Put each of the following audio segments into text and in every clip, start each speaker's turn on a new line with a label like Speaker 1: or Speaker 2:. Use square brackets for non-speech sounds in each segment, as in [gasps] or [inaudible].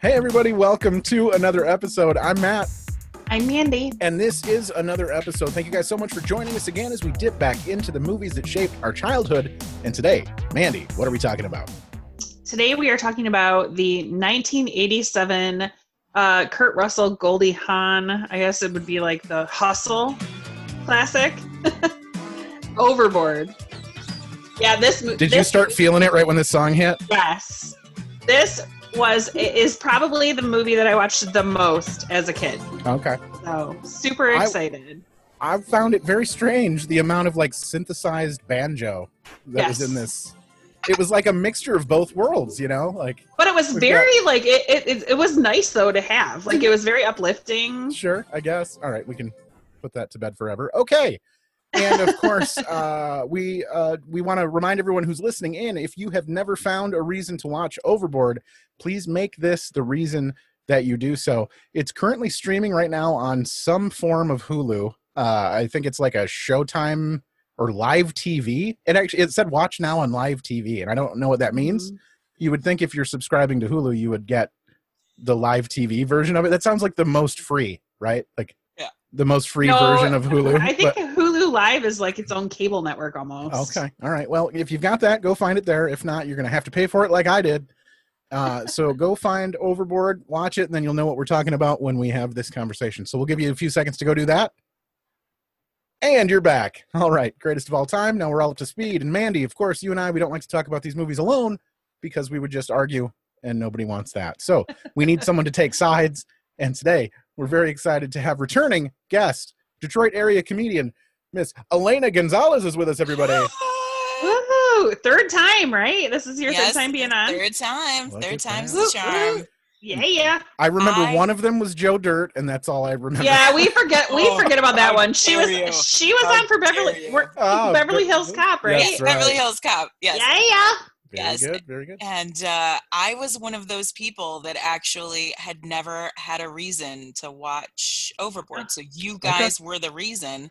Speaker 1: Hey, everybody, welcome to another episode. I'm Matt,
Speaker 2: I'm Mandy.
Speaker 1: and this is another episode. Thank you guys so much for joining us again as we dip back into the movies that shaped our childhood. And today, Mandy, what are we talking about?
Speaker 2: Today we are talking about the 1987 uh, Kurt Russell Goldie Hawn. I guess it would be like the Hustle classic. [laughs] Overboard. Yeah, this
Speaker 1: Did you start feeling it right when this song hit?
Speaker 2: Yes. This was is probably the movie that I watched the most as a kid.
Speaker 1: Okay.
Speaker 2: So super excited.
Speaker 1: I found it very strange the amount of like synthesized banjo that was in this. It was like a mixture of both worlds, you know? Like,
Speaker 2: But it was very like it, it, it, it was nice though to have. Like it was very uplifting.
Speaker 1: sure, I guess. All right, we can put that to bed forever. Okay. And of course, uh, we uh, we want to remind everyone who's listening in if you have never found a reason to watch Overboard, please make this the reason that you do so. It's currently streaming right now on some form of Hulu. Uh, I think it's like a Showtime or live TV. It actually it said watch now on live TV, and I don't know what that means. You would think if you're subscribing to Hulu, you would get the live TV version of it. That sounds like the most free, right? Like. The most free
Speaker 2: No,
Speaker 1: version of Hulu.
Speaker 2: I think
Speaker 1: but-
Speaker 2: Hulu Live is like its own cable network almost.
Speaker 1: Okay. All right. Well, if you've got that, go find it there. If not, you're going to have to pay for it like I did. Uh, [laughs] so go find Overboard, watch it, and then you'll know what we're talking about when we have this conversation. So we'll give you a few seconds to go do that. And you're back. All right. Greatest of all time. Now we're all up to speed. And Mandy, of course, you and I, we don't like to talk about these movies alone because we would just argue and nobody wants that. So we need someone to take sides. And today we're very excited to have returning guest, Detroit area comedian, Miss Elena Gonzalez is with us, everybody.
Speaker 2: Woohoo! Third time, right? This is your
Speaker 3: Yes,
Speaker 2: third time being on.
Speaker 3: Third time.
Speaker 1: Look
Speaker 3: third time's the charm.
Speaker 2: Yeah, yeah,
Speaker 1: I remember
Speaker 3: I-
Speaker 1: one of them was Joe Dirt, and that's all I remember.
Speaker 2: yeah. We forget. We
Speaker 3: Oh,
Speaker 2: forget about that one. She was.
Speaker 3: you.
Speaker 2: She was
Speaker 3: How
Speaker 2: on for Beverly.
Speaker 1: Oh,
Speaker 2: Beverly. Hills Cop, right?
Speaker 1: Yes,
Speaker 3: Yes,
Speaker 1: right.
Speaker 3: Beverly Hills Cop. Yes.
Speaker 2: Yeah, yeah.
Speaker 1: Very
Speaker 3: Yes.
Speaker 1: good, very good.
Speaker 3: And uh, I was one of those people that actually had never had a reason to watch Overboard. So you [gasps] guys were the reason.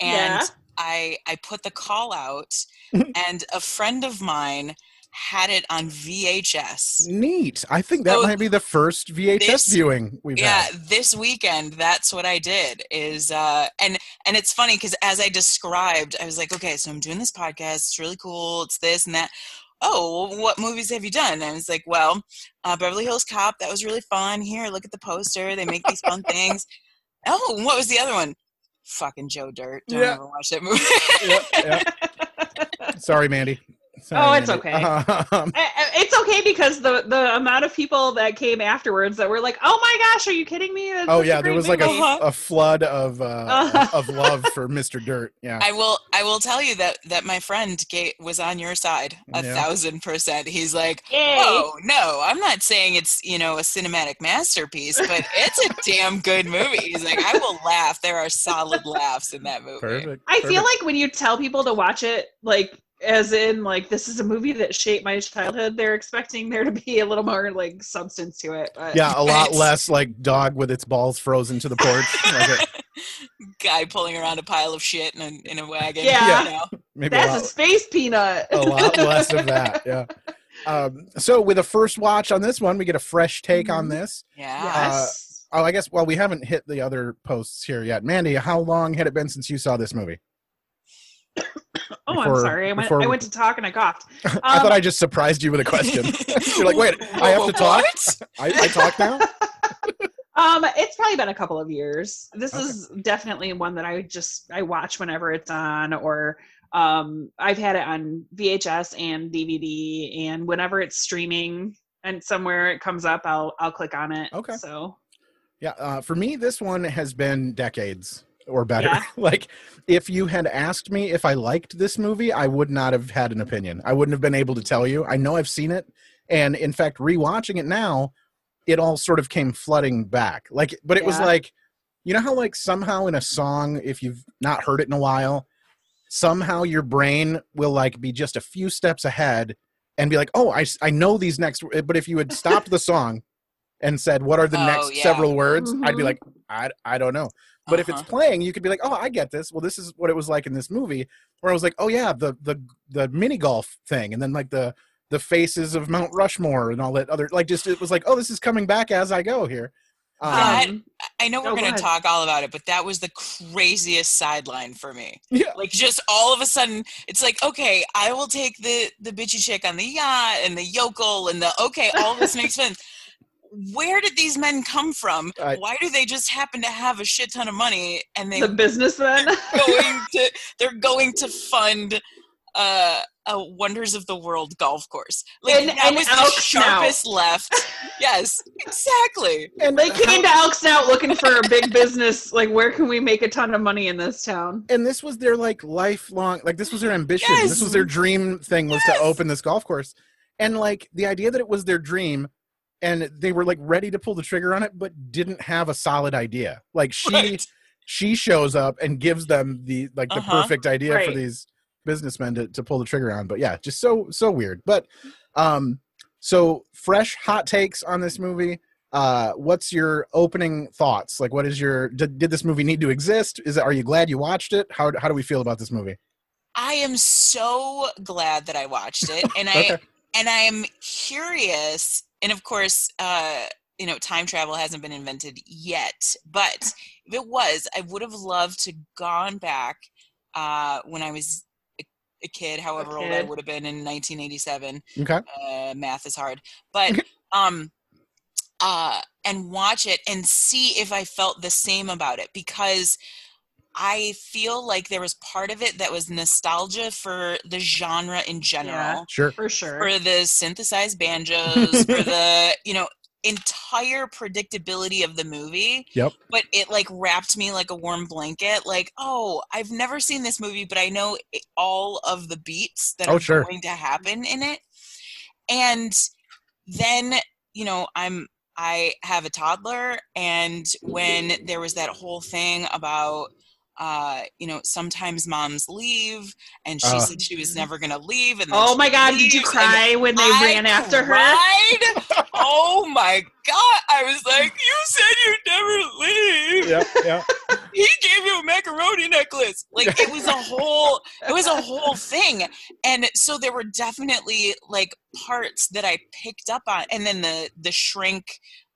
Speaker 3: And
Speaker 2: Yeah.
Speaker 3: I I put the call out, [laughs] and a friend of mine had it on VHS.
Speaker 1: Neat. I think that
Speaker 3: So
Speaker 1: might be the first VHS
Speaker 3: this-
Speaker 1: viewing we've
Speaker 3: yeah
Speaker 1: had.
Speaker 3: this weekend that's what i did is uh and and it's funny because as i described i was like okay so i'm doing this podcast it's really cool it's this and that oh what movies have you done? And i was like well uh, beverly hills cop that was really fun. Here look at the poster. They make these fun things. [laughs] Oh what was the other one? Fucking joe dirt. Don't
Speaker 1: Yeah.
Speaker 3: ever watch that movie. [laughs]
Speaker 1: Sorry, Mandy. Sorry,
Speaker 2: Oh, it's
Speaker 1: Mandy.
Speaker 2: okay. [laughs]
Speaker 1: Um,
Speaker 2: I- I- It's okay because the the amount of people that came afterwards that were like, "Oh my gosh, are you kidding me?" That's
Speaker 1: oh yeah, there
Speaker 2: great
Speaker 1: was like a. A flood of uh, [laughs]
Speaker 2: Uh-huh.
Speaker 1: of love for Mr. Dirt. Yeah.
Speaker 3: I will. I will tell you that that my friend Gate was on your side a
Speaker 1: Yeah.
Speaker 3: thousand percent. He's like,
Speaker 2: Yay.
Speaker 3: Oh no, I'm not saying it's you know a cinematic masterpiece, but it's a [laughs] damn good movie. He's like, I will laugh. There are solid laughs in that movie.
Speaker 1: Perfect.
Speaker 2: I feel like when you tell people to watch it, like as in like this is a movie that shaped my childhood, they're expecting there to be a little more like substance to it. But
Speaker 1: yeah, a lot less like dog with its balls frozen to the porch. like a, [laughs]
Speaker 3: Guy pulling around a pile of shit in a, in a wagon.
Speaker 2: Yeah.
Speaker 3: You know? [laughs]
Speaker 1: maybe a
Speaker 2: that's
Speaker 1: lot,
Speaker 2: a space peanut.
Speaker 1: a lot less of that. Yeah. [laughs] Um, so with a first watch on this one, we get a fresh take on
Speaker 2: Mhm.
Speaker 1: this.
Speaker 3: Yeah.
Speaker 2: yes.
Speaker 1: Oh, I guess. Well, we haven't hit the other posts here yet. Mandy, how long had it been since you saw this movie? [laughs]
Speaker 2: oh, I'm sorry. I went.
Speaker 1: before-
Speaker 2: I went to talk and I coughed. [laughs]
Speaker 1: I
Speaker 2: Um,
Speaker 1: thought I just surprised you with a question. [laughs] You're like, wait, I have to talk. I, I talk now.
Speaker 2: Um, it's probably been a couple of years. This
Speaker 1: Okay.
Speaker 2: is definitely one that I just I watch whenever it's on, or um, I've had it on VHS and DVD, and whenever it's streaming and somewhere it comes up, I'll I'll click on it.
Speaker 1: Okay.
Speaker 2: So
Speaker 1: Yeah, uh, for me, this one has been decades or better.
Speaker 2: Yeah. [laughs]
Speaker 1: like, if you had asked me if I liked this movie, I would not have had an opinion. I wouldn't have been able to tell you. I know I've seen it, and in fact, rewatching it now, it all sort of came flooding back. Like, but it was like, you know how like somehow in a song, if you've not heard it in a while, somehow your brain will like be just a few steps ahead and be like, oh, I I know these next. Eh, but if you had stopped the [laughs] song and said, what are the
Speaker 3: Oh,
Speaker 1: next
Speaker 3: yeah.
Speaker 1: several words, I'd be
Speaker 2: Mhm.
Speaker 1: like, I I don't know. But if it's
Speaker 3: Uh-huh.
Speaker 1: playing, you could be like, "Oh, I get this. Well, this is what it was like in this movie." Where I was like, "Oh yeah, the the the mini golf thing, and then like the the faces of Mount Rushmore and all that other like just it was like oh this is coming back as I go here. Um,
Speaker 3: Yeah, I know we're going to talk all about it, but that was the craziest sideline for me.
Speaker 1: yeah.
Speaker 3: Like just all of a sudden, it's like, okay, I will take the the bitchy chick on the yacht and the yokel and the okay, all this makes [laughs] sense. Where did these men come from?
Speaker 1: I-
Speaker 3: Why do they just happen to have a shit ton of money and they
Speaker 2: the businessman. [laughs]
Speaker 3: going to they're going to fund uh, a Wonders of the World golf course? Like
Speaker 2: And-
Speaker 3: that
Speaker 2: and
Speaker 3: was
Speaker 2: Elk
Speaker 3: the
Speaker 2: Snout.
Speaker 3: sharpest left. yes, exactly.
Speaker 1: And
Speaker 2: they came to Elk Snout looking for a big business. Like, where can we make a ton of money in this town?
Speaker 1: and this was their like lifelong like this was their ambition
Speaker 3: Yes.
Speaker 1: this was their dream thing was to open this golf course and like the idea that it was their dream and they were like ready to pull the trigger on it but didn't have a solid idea. Like she
Speaker 3: Right.
Speaker 1: she shows up and gives them the like the
Speaker 3: Uh-huh.
Speaker 1: perfect idea for these businessmen to, to pull the trigger on but yeah just so so weird. But um so fresh hot takes on this movie. Uh what's your opening thoughts? Like what is your did, did this movie need to exist? Is it are you glad you watched it? How, how do we feel about this movie?
Speaker 3: I am so glad that I watched it, and I [laughs]
Speaker 1: Okay.
Speaker 3: And I am curious. And of course, uh, you know, time travel hasn't been invented yet. But if it was, I would have loved to gone back uh, when I was a, a kid, however old I would have been in 1987.
Speaker 1: okay
Speaker 3: Uh, math is hard, but um, uh, and watch it and see if I felt the same about it because. I feel like there was part of it that was nostalgia for the genre in general
Speaker 1: sure
Speaker 2: For sure.
Speaker 3: for the synthesized banjos, for [laughs] the you know entire predictability of the movie.
Speaker 1: Yep.
Speaker 3: But it like wrapped me like a warm blanket. Like, oh, I've never seen this movie, but I know i- all of the beats that
Speaker 1: Oh,
Speaker 3: are
Speaker 1: sure.
Speaker 3: going to happen in it. And then you know I'm I have a toddler, and when there was that whole thing about uh you know sometimes moms leave and she
Speaker 1: Uh.
Speaker 3: said she was never gonna leave and then
Speaker 2: oh my God! Did you cry when they
Speaker 3: I
Speaker 2: ran after her? [laughs]
Speaker 3: oh my god i was like you said you'd never leave
Speaker 1: yeah yeah [laughs]
Speaker 3: he gave you a macaroni necklace like it was a whole it was a whole thing and so there were definitely like parts that i picked up on and then the the shrink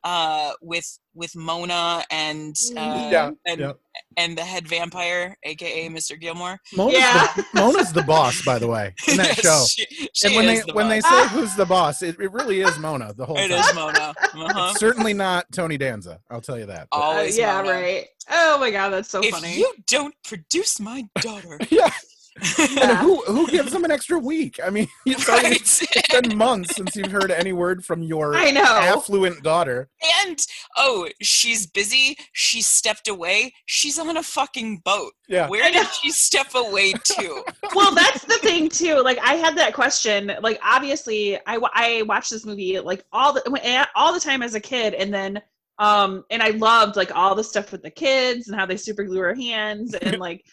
Speaker 3: uh with with mona and uh
Speaker 1: yeah
Speaker 3: and,
Speaker 1: yeah
Speaker 3: and the head vampire aka mr gilmore
Speaker 1: mona's,
Speaker 2: Yeah.
Speaker 1: the, [laughs] mona's the boss by the way in that
Speaker 3: Yes,
Speaker 1: show
Speaker 3: she- she
Speaker 1: and when they
Speaker 3: is the
Speaker 1: when they say [laughs] who's the boss it, it really is mona the whole
Speaker 3: it
Speaker 1: time
Speaker 3: is mona uh-huh.
Speaker 1: It's certainly not tony danza i'll tell you that but-
Speaker 2: Uh, yeah,
Speaker 3: Mona.
Speaker 2: right. Oh my God, that's so
Speaker 3: if
Speaker 2: funny.
Speaker 3: you don't produce my daughter [laughs]
Speaker 1: yeah [laughs] and who who gives them an extra week? I mean [laughs] it's, [laughs] already,
Speaker 3: right?
Speaker 1: it's been months since you've heard any word from your
Speaker 2: I know.
Speaker 1: affluent daughter.
Speaker 3: And oh she's busy. She stepped away. She's on a fucking boat.
Speaker 1: Yeah.
Speaker 3: Where did she step away to?
Speaker 2: Well that's the thing too. Like i had that question. Like obviously i i watched this movie like all the all the time as a kid and then um and i loved like all the stuff with the kids and how they super glue her hands and like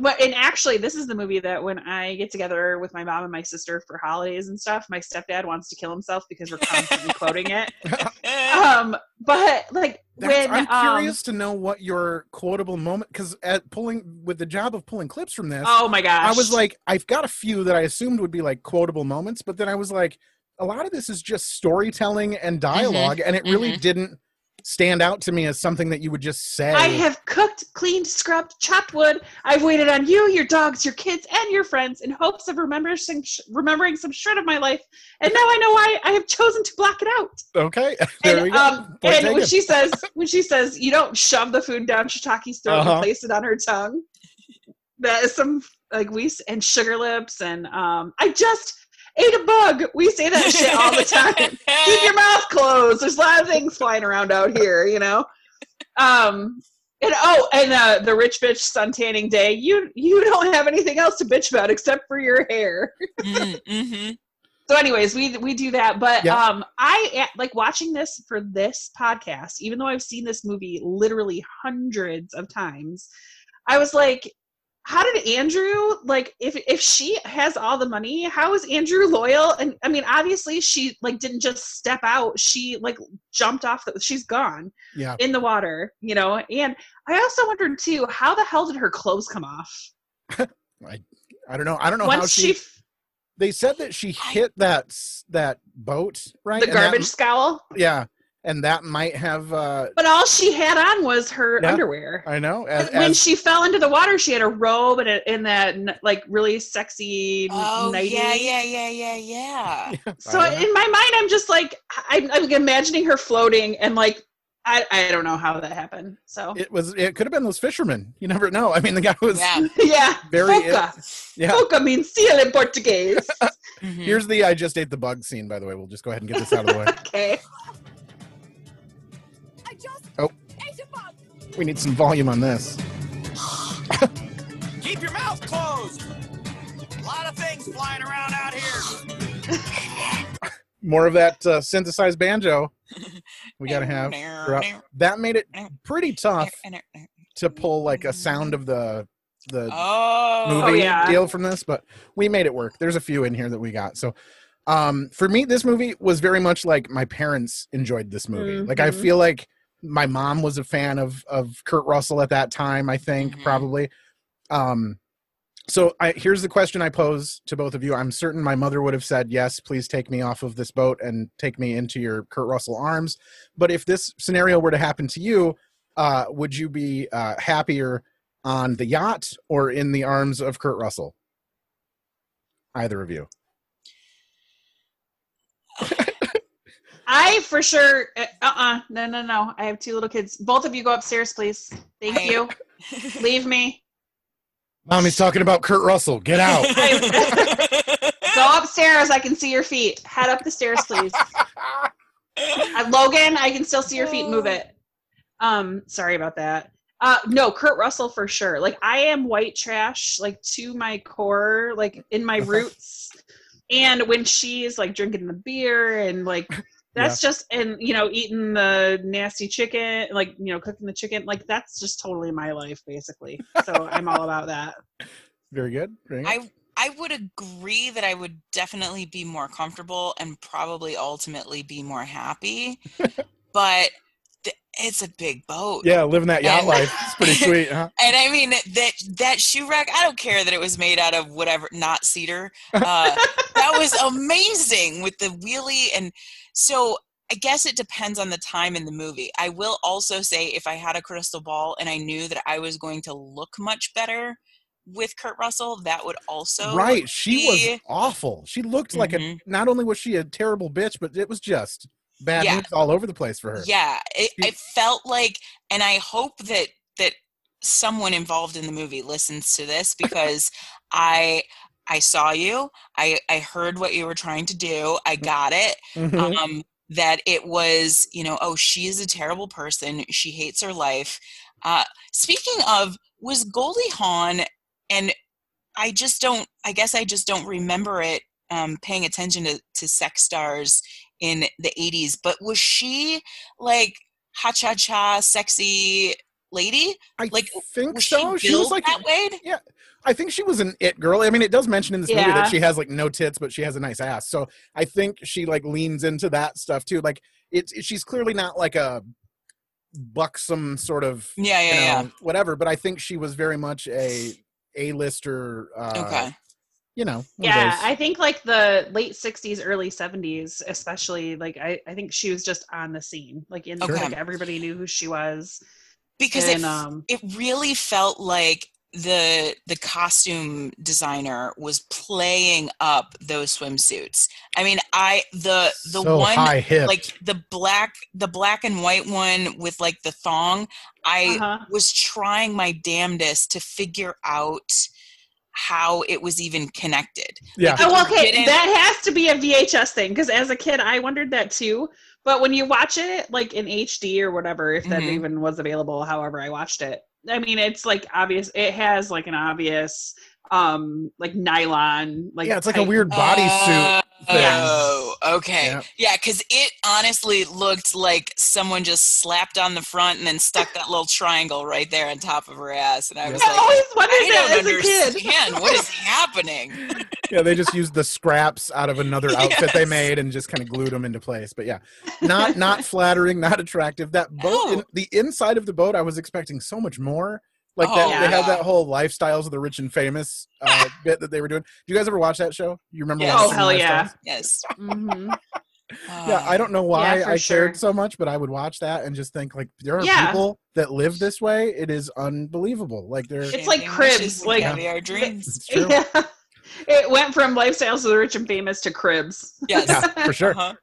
Speaker 2: but and actually this is the movie that when i get together with my mom and my sister for holidays and stuff my stepdad wants to kill himself because we're constantly quoting it. [laughs] Um but like
Speaker 1: That's,
Speaker 2: when
Speaker 1: I'm
Speaker 2: um,
Speaker 1: curious to know what your quotable moment because at pulling with the job of pulling clips from this,
Speaker 2: oh my gosh
Speaker 1: I was like, I've got a few that I assumed would be like quotable moments, but then I was like, a lot of this is just storytelling and dialog and it really didn't stand out to me as something that you would just say.
Speaker 2: I have cooked, cleaned, scrubbed, chopped wood. I've waited on you, your dogs, your kids, and your friends in hopes of remembering some, remembering some shred of my life. And now I know why I have chosen to block it out.
Speaker 1: okay, [laughs] there
Speaker 2: and
Speaker 1: we go.
Speaker 2: um,
Speaker 1: Point
Speaker 2: and when she says, when she says, you don't shove the food down Shitaki's throat
Speaker 1: Uh-huh.
Speaker 2: and place it on her tongue. That is some like we and sugar lips and um. I just ate a bug. We say that shit all the time [laughs] keep your mouth closed. There's a lot of things flying around out here, you know. Um, and oh, and uh, the rich bitch sun tanning day. You you don't have anything else to bitch about except for your hair.
Speaker 3: mm-hmm.
Speaker 2: So, anyways, we we do that. But
Speaker 1: Yeah.
Speaker 2: um, I eh, like watching this for this podcast, even though I've seen this movie literally hundreds of times. I was like, how did Andrew like if if she has all the money, how is Andrew loyal? And I mean, obviously she like didn't just step out. She like jumped off the she's gone
Speaker 1: yeah,
Speaker 2: in the water, you know. And I also wondered too, how the hell did her clothes come off? [laughs]
Speaker 1: I I don't know. I don't know how she.
Speaker 2: she
Speaker 1: they said that she hit that that boat right
Speaker 2: The
Speaker 1: And that-
Speaker 2: garbage scowl.
Speaker 1: yeah and that might have uh
Speaker 2: But all she had on was her
Speaker 1: Yeah.
Speaker 2: underwear.
Speaker 1: i know as,
Speaker 2: when
Speaker 1: as-
Speaker 2: she fell into the water, she had a robe and, a, and that like really sexy
Speaker 3: Oh
Speaker 2: nightie.
Speaker 3: yeah, yeah, yeah, yeah, yeah. [laughs]
Speaker 2: So
Speaker 1: I don't know.
Speaker 2: in my mind, I'm just like I'm, I'm imagining her floating and like I, I don't know how that happened. So
Speaker 1: it was it could have been those fishermen you never know i mean the guy was
Speaker 3: Yeah. [laughs]
Speaker 2: yeah,
Speaker 1: very
Speaker 2: foca.
Speaker 1: yeah
Speaker 2: Foca means seal in Portuguese. [laughs]
Speaker 3: Mhm.
Speaker 1: here's the i just ate the bug scene by the way we'll just go ahead and get this out of the way
Speaker 2: okay.
Speaker 1: We need some volume on this [sighs]
Speaker 4: Keep your mouth closed. A lot of things flying around out here. [laughs]
Speaker 1: more of that uh, synthesized banjo we gotta [laughs] have [laughs] that made it pretty tough to pull like a sound of the the
Speaker 3: Oh,
Speaker 1: movie
Speaker 2: yeah.
Speaker 1: deal from this, but we made it work. There's a few in here that we got. So um for me this movie was very much like my parents enjoyed this movie. Like I feel like my mom was a fan of of Kurt Russell at that time, I think,
Speaker 3: Mhm.
Speaker 1: probably. Um so I here's the question I pose to both of you. I'm certain my mother would have said, "Yes, please take me off of this boat and take me into your Kurt Russell arms." But if this scenario were to happen to you, uh, would you be uh, happier on the yacht or in the arms of Kurt Russell? Either of you.
Speaker 2: I for sure. Uh uh No no no. I have two little kids. Both of you go upstairs, please. Thank you. [laughs] Leave me.
Speaker 1: Mommy's talking about Kurt Russell. Get out. [laughs]
Speaker 2: Go upstairs. I can see your feet. Head up the stairs, please. Uh, Logan, I can still see your feet. Move it. Um, sorry about that. Uh, no, Kurt Russell for sure. Like I am white trash, like to my core, like in my roots. And when she's like drinking the beer and like that's just and you know eating the nasty chicken, like you know cooking the chicken, like that's just totally my life basically. So I'm all about that. [laughs]
Speaker 1: Very good. Very good.
Speaker 3: I I would agree that I would definitely be more comfortable and probably ultimately be more happy. [laughs] but th- it's a big boat.
Speaker 1: yeah, living that yacht
Speaker 3: And- [laughs]
Speaker 1: life. It's pretty sweet, huh?
Speaker 3: And I mean that that shoe rack. I don't care that it was made out of whatever, not cedar. Uh, that was amazing with the wheelie, and so I guess it depends on the time in the movie. I will also say if I had a crystal ball and I knew that I was going to look much better with Kurt Russell, that would also
Speaker 1: right. She was awful. She looked like a
Speaker 3: Mhm.
Speaker 1: not only was she a terrible bitch, but it was just bad
Speaker 3: Yeah.
Speaker 1: all over the place for her.
Speaker 3: Yeah, it,
Speaker 1: She-
Speaker 3: it felt like, and I hope that that someone involved in the movie listens to this because I I saw you. I I heard what you were trying to do. I got it.
Speaker 1: Mhm.
Speaker 3: Um, that it was, you know, oh, she is a terrible person. She hates her life. Uh, speaking of, was Goldie Hawn, and I just don't. I guess I just don't remember it. Um, paying attention to, to sex stars in the 80s but was she like ha cha cha sexy lady
Speaker 1: I
Speaker 3: like,
Speaker 1: think
Speaker 3: was
Speaker 1: so.
Speaker 3: she
Speaker 1: She, was like
Speaker 3: that way Yeah,
Speaker 1: I think she was an it girl. I mean, it does mention in this movie that she has like no tits, but she has a nice ass. So I think she like leans into that stuff too. Like it's she's clearly not like a buxom sort of
Speaker 3: yeah
Speaker 1: you
Speaker 3: yeah
Speaker 1: know, whatever. But I think she was very much a a lister. Uh,
Speaker 3: okay
Speaker 1: You know.
Speaker 2: Yeah, I think like the late '60s, early '70s, especially. Like I, I think she was just on the scene. Like in
Speaker 3: Okay.
Speaker 2: like everybody knew who she was.
Speaker 3: Because
Speaker 2: and
Speaker 3: it,
Speaker 2: um,
Speaker 3: it really felt like the the costume designer was playing up those swimsuits i mean i the the
Speaker 1: so
Speaker 3: one like the black the black and white one with like the thong i
Speaker 2: uh-huh.
Speaker 3: was trying my damnedest to figure out how it was even connected.
Speaker 1: yeah.
Speaker 3: Like,
Speaker 2: Oh, okay. That has to be a VHS thing because as a kid, I wondered that too. But when you watch it like in HD or whatever, if that
Speaker 3: Mhm.
Speaker 2: even was available, however I watched it, I mean, it's like obvious. It has like an obvious, um, like nylon, like
Speaker 1: yeah, it's like a weird bodysuit. thing.
Speaker 3: Oh, okay.
Speaker 1: Yeah.
Speaker 3: Yeah, because it honestly looked like someone just slapped on the front and then stuck that little triangle right there on top of her ass. And I was
Speaker 2: I
Speaker 3: like,
Speaker 2: always wondered
Speaker 3: I
Speaker 2: that
Speaker 3: don't
Speaker 2: as a kid.
Speaker 3: understand. What is happening?
Speaker 1: Yeah, they just used the scraps out of another [laughs] outfit they made and just kind of glued them into place. But yeah, not [laughs] not flattering, not attractive. That boat,
Speaker 3: No.
Speaker 1: in, the inside of the boat, I was expecting so much more. Like
Speaker 3: Oh,
Speaker 1: that, they had that whole lifestyles of the rich and famous uh, [laughs] bit that they were doing. Do you guys ever watch that show? You remember?
Speaker 3: Yes.
Speaker 2: Oh, hell yeah.
Speaker 1: Lifestyles?
Speaker 3: Yes.
Speaker 2: Mhm.
Speaker 1: Yeah, I don't know why
Speaker 2: Yeah, for
Speaker 1: I
Speaker 2: sure.
Speaker 1: cared so much, but I would watch that and just think like there are
Speaker 2: Yeah.
Speaker 1: people that live this way. It is unbelievable. Like they're
Speaker 2: It's like Cribs,
Speaker 3: like and
Speaker 2: like-
Speaker 3: caviar dreams.
Speaker 1: it's true.
Speaker 2: Yeah. It went from lifestyles of the rich and famous to cribs.
Speaker 3: Yes.
Speaker 1: Yeah, for sure.
Speaker 3: Uh-huh.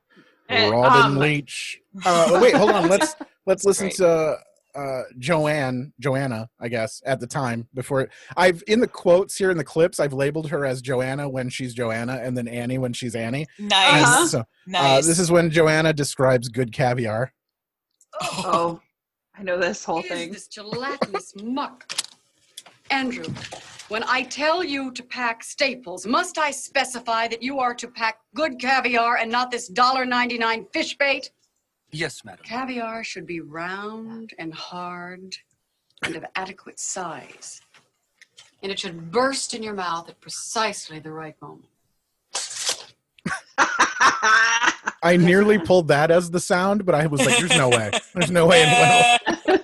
Speaker 1: Robin
Speaker 2: um,
Speaker 1: Leach. Uh, wait, hold on. Let's [laughs] let's listen
Speaker 3: great.
Speaker 1: to uh, Joanne, Joanna, I guess, at the time before I've in the quotes here in the clips, I've labeled her as Joanna when she's Joanna, and then Annie when she's Annie.
Speaker 3: Nice.
Speaker 2: Uh-huh.
Speaker 1: So uh,
Speaker 3: Nice.
Speaker 1: this is when Joanna describes good caviar.
Speaker 2: Oh, I know this whole
Speaker 5: What is
Speaker 2: thing.
Speaker 5: this gelatinous muck? Andrew, when I tell you to pack staples, must I specify that you are to pack good caviar and not this $1.99 fish bait?
Speaker 4: Yes, madam.
Speaker 5: Caviar should be round and hard and of adequate size. And it should burst in your mouth at precisely the right moment. [laughs]
Speaker 1: I nearly pulled that as the sound, but I was like, "There's no way. There's no way." In hell. [laughs]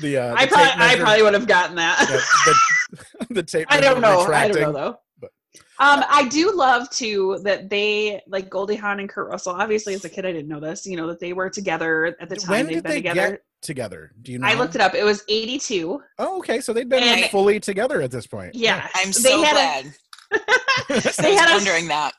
Speaker 1: The, uh,
Speaker 2: I probably, I probably would have gotten that.
Speaker 1: yeah, the, [laughs] [laughs] the tape.
Speaker 2: I don't know. I don't know though.
Speaker 1: but-
Speaker 2: Um, I do love too that they like Goldie Hawn and Kurt Russell. Obviously, as a kid, I didn't know this. You know that they were together at the time.
Speaker 1: When
Speaker 2: they've
Speaker 1: did
Speaker 2: been
Speaker 1: they
Speaker 2: together.
Speaker 1: get together? Do you know?
Speaker 2: I looked it up. It was '82.
Speaker 1: Oh, okay. So they'd been
Speaker 2: And-
Speaker 1: like, fully together at this point.
Speaker 2: Yeah,
Speaker 3: I'm
Speaker 2: they
Speaker 3: so
Speaker 2: had
Speaker 3: glad.
Speaker 2: A, [laughs]
Speaker 3: I
Speaker 2: they
Speaker 3: was
Speaker 2: had a
Speaker 3: wondering that.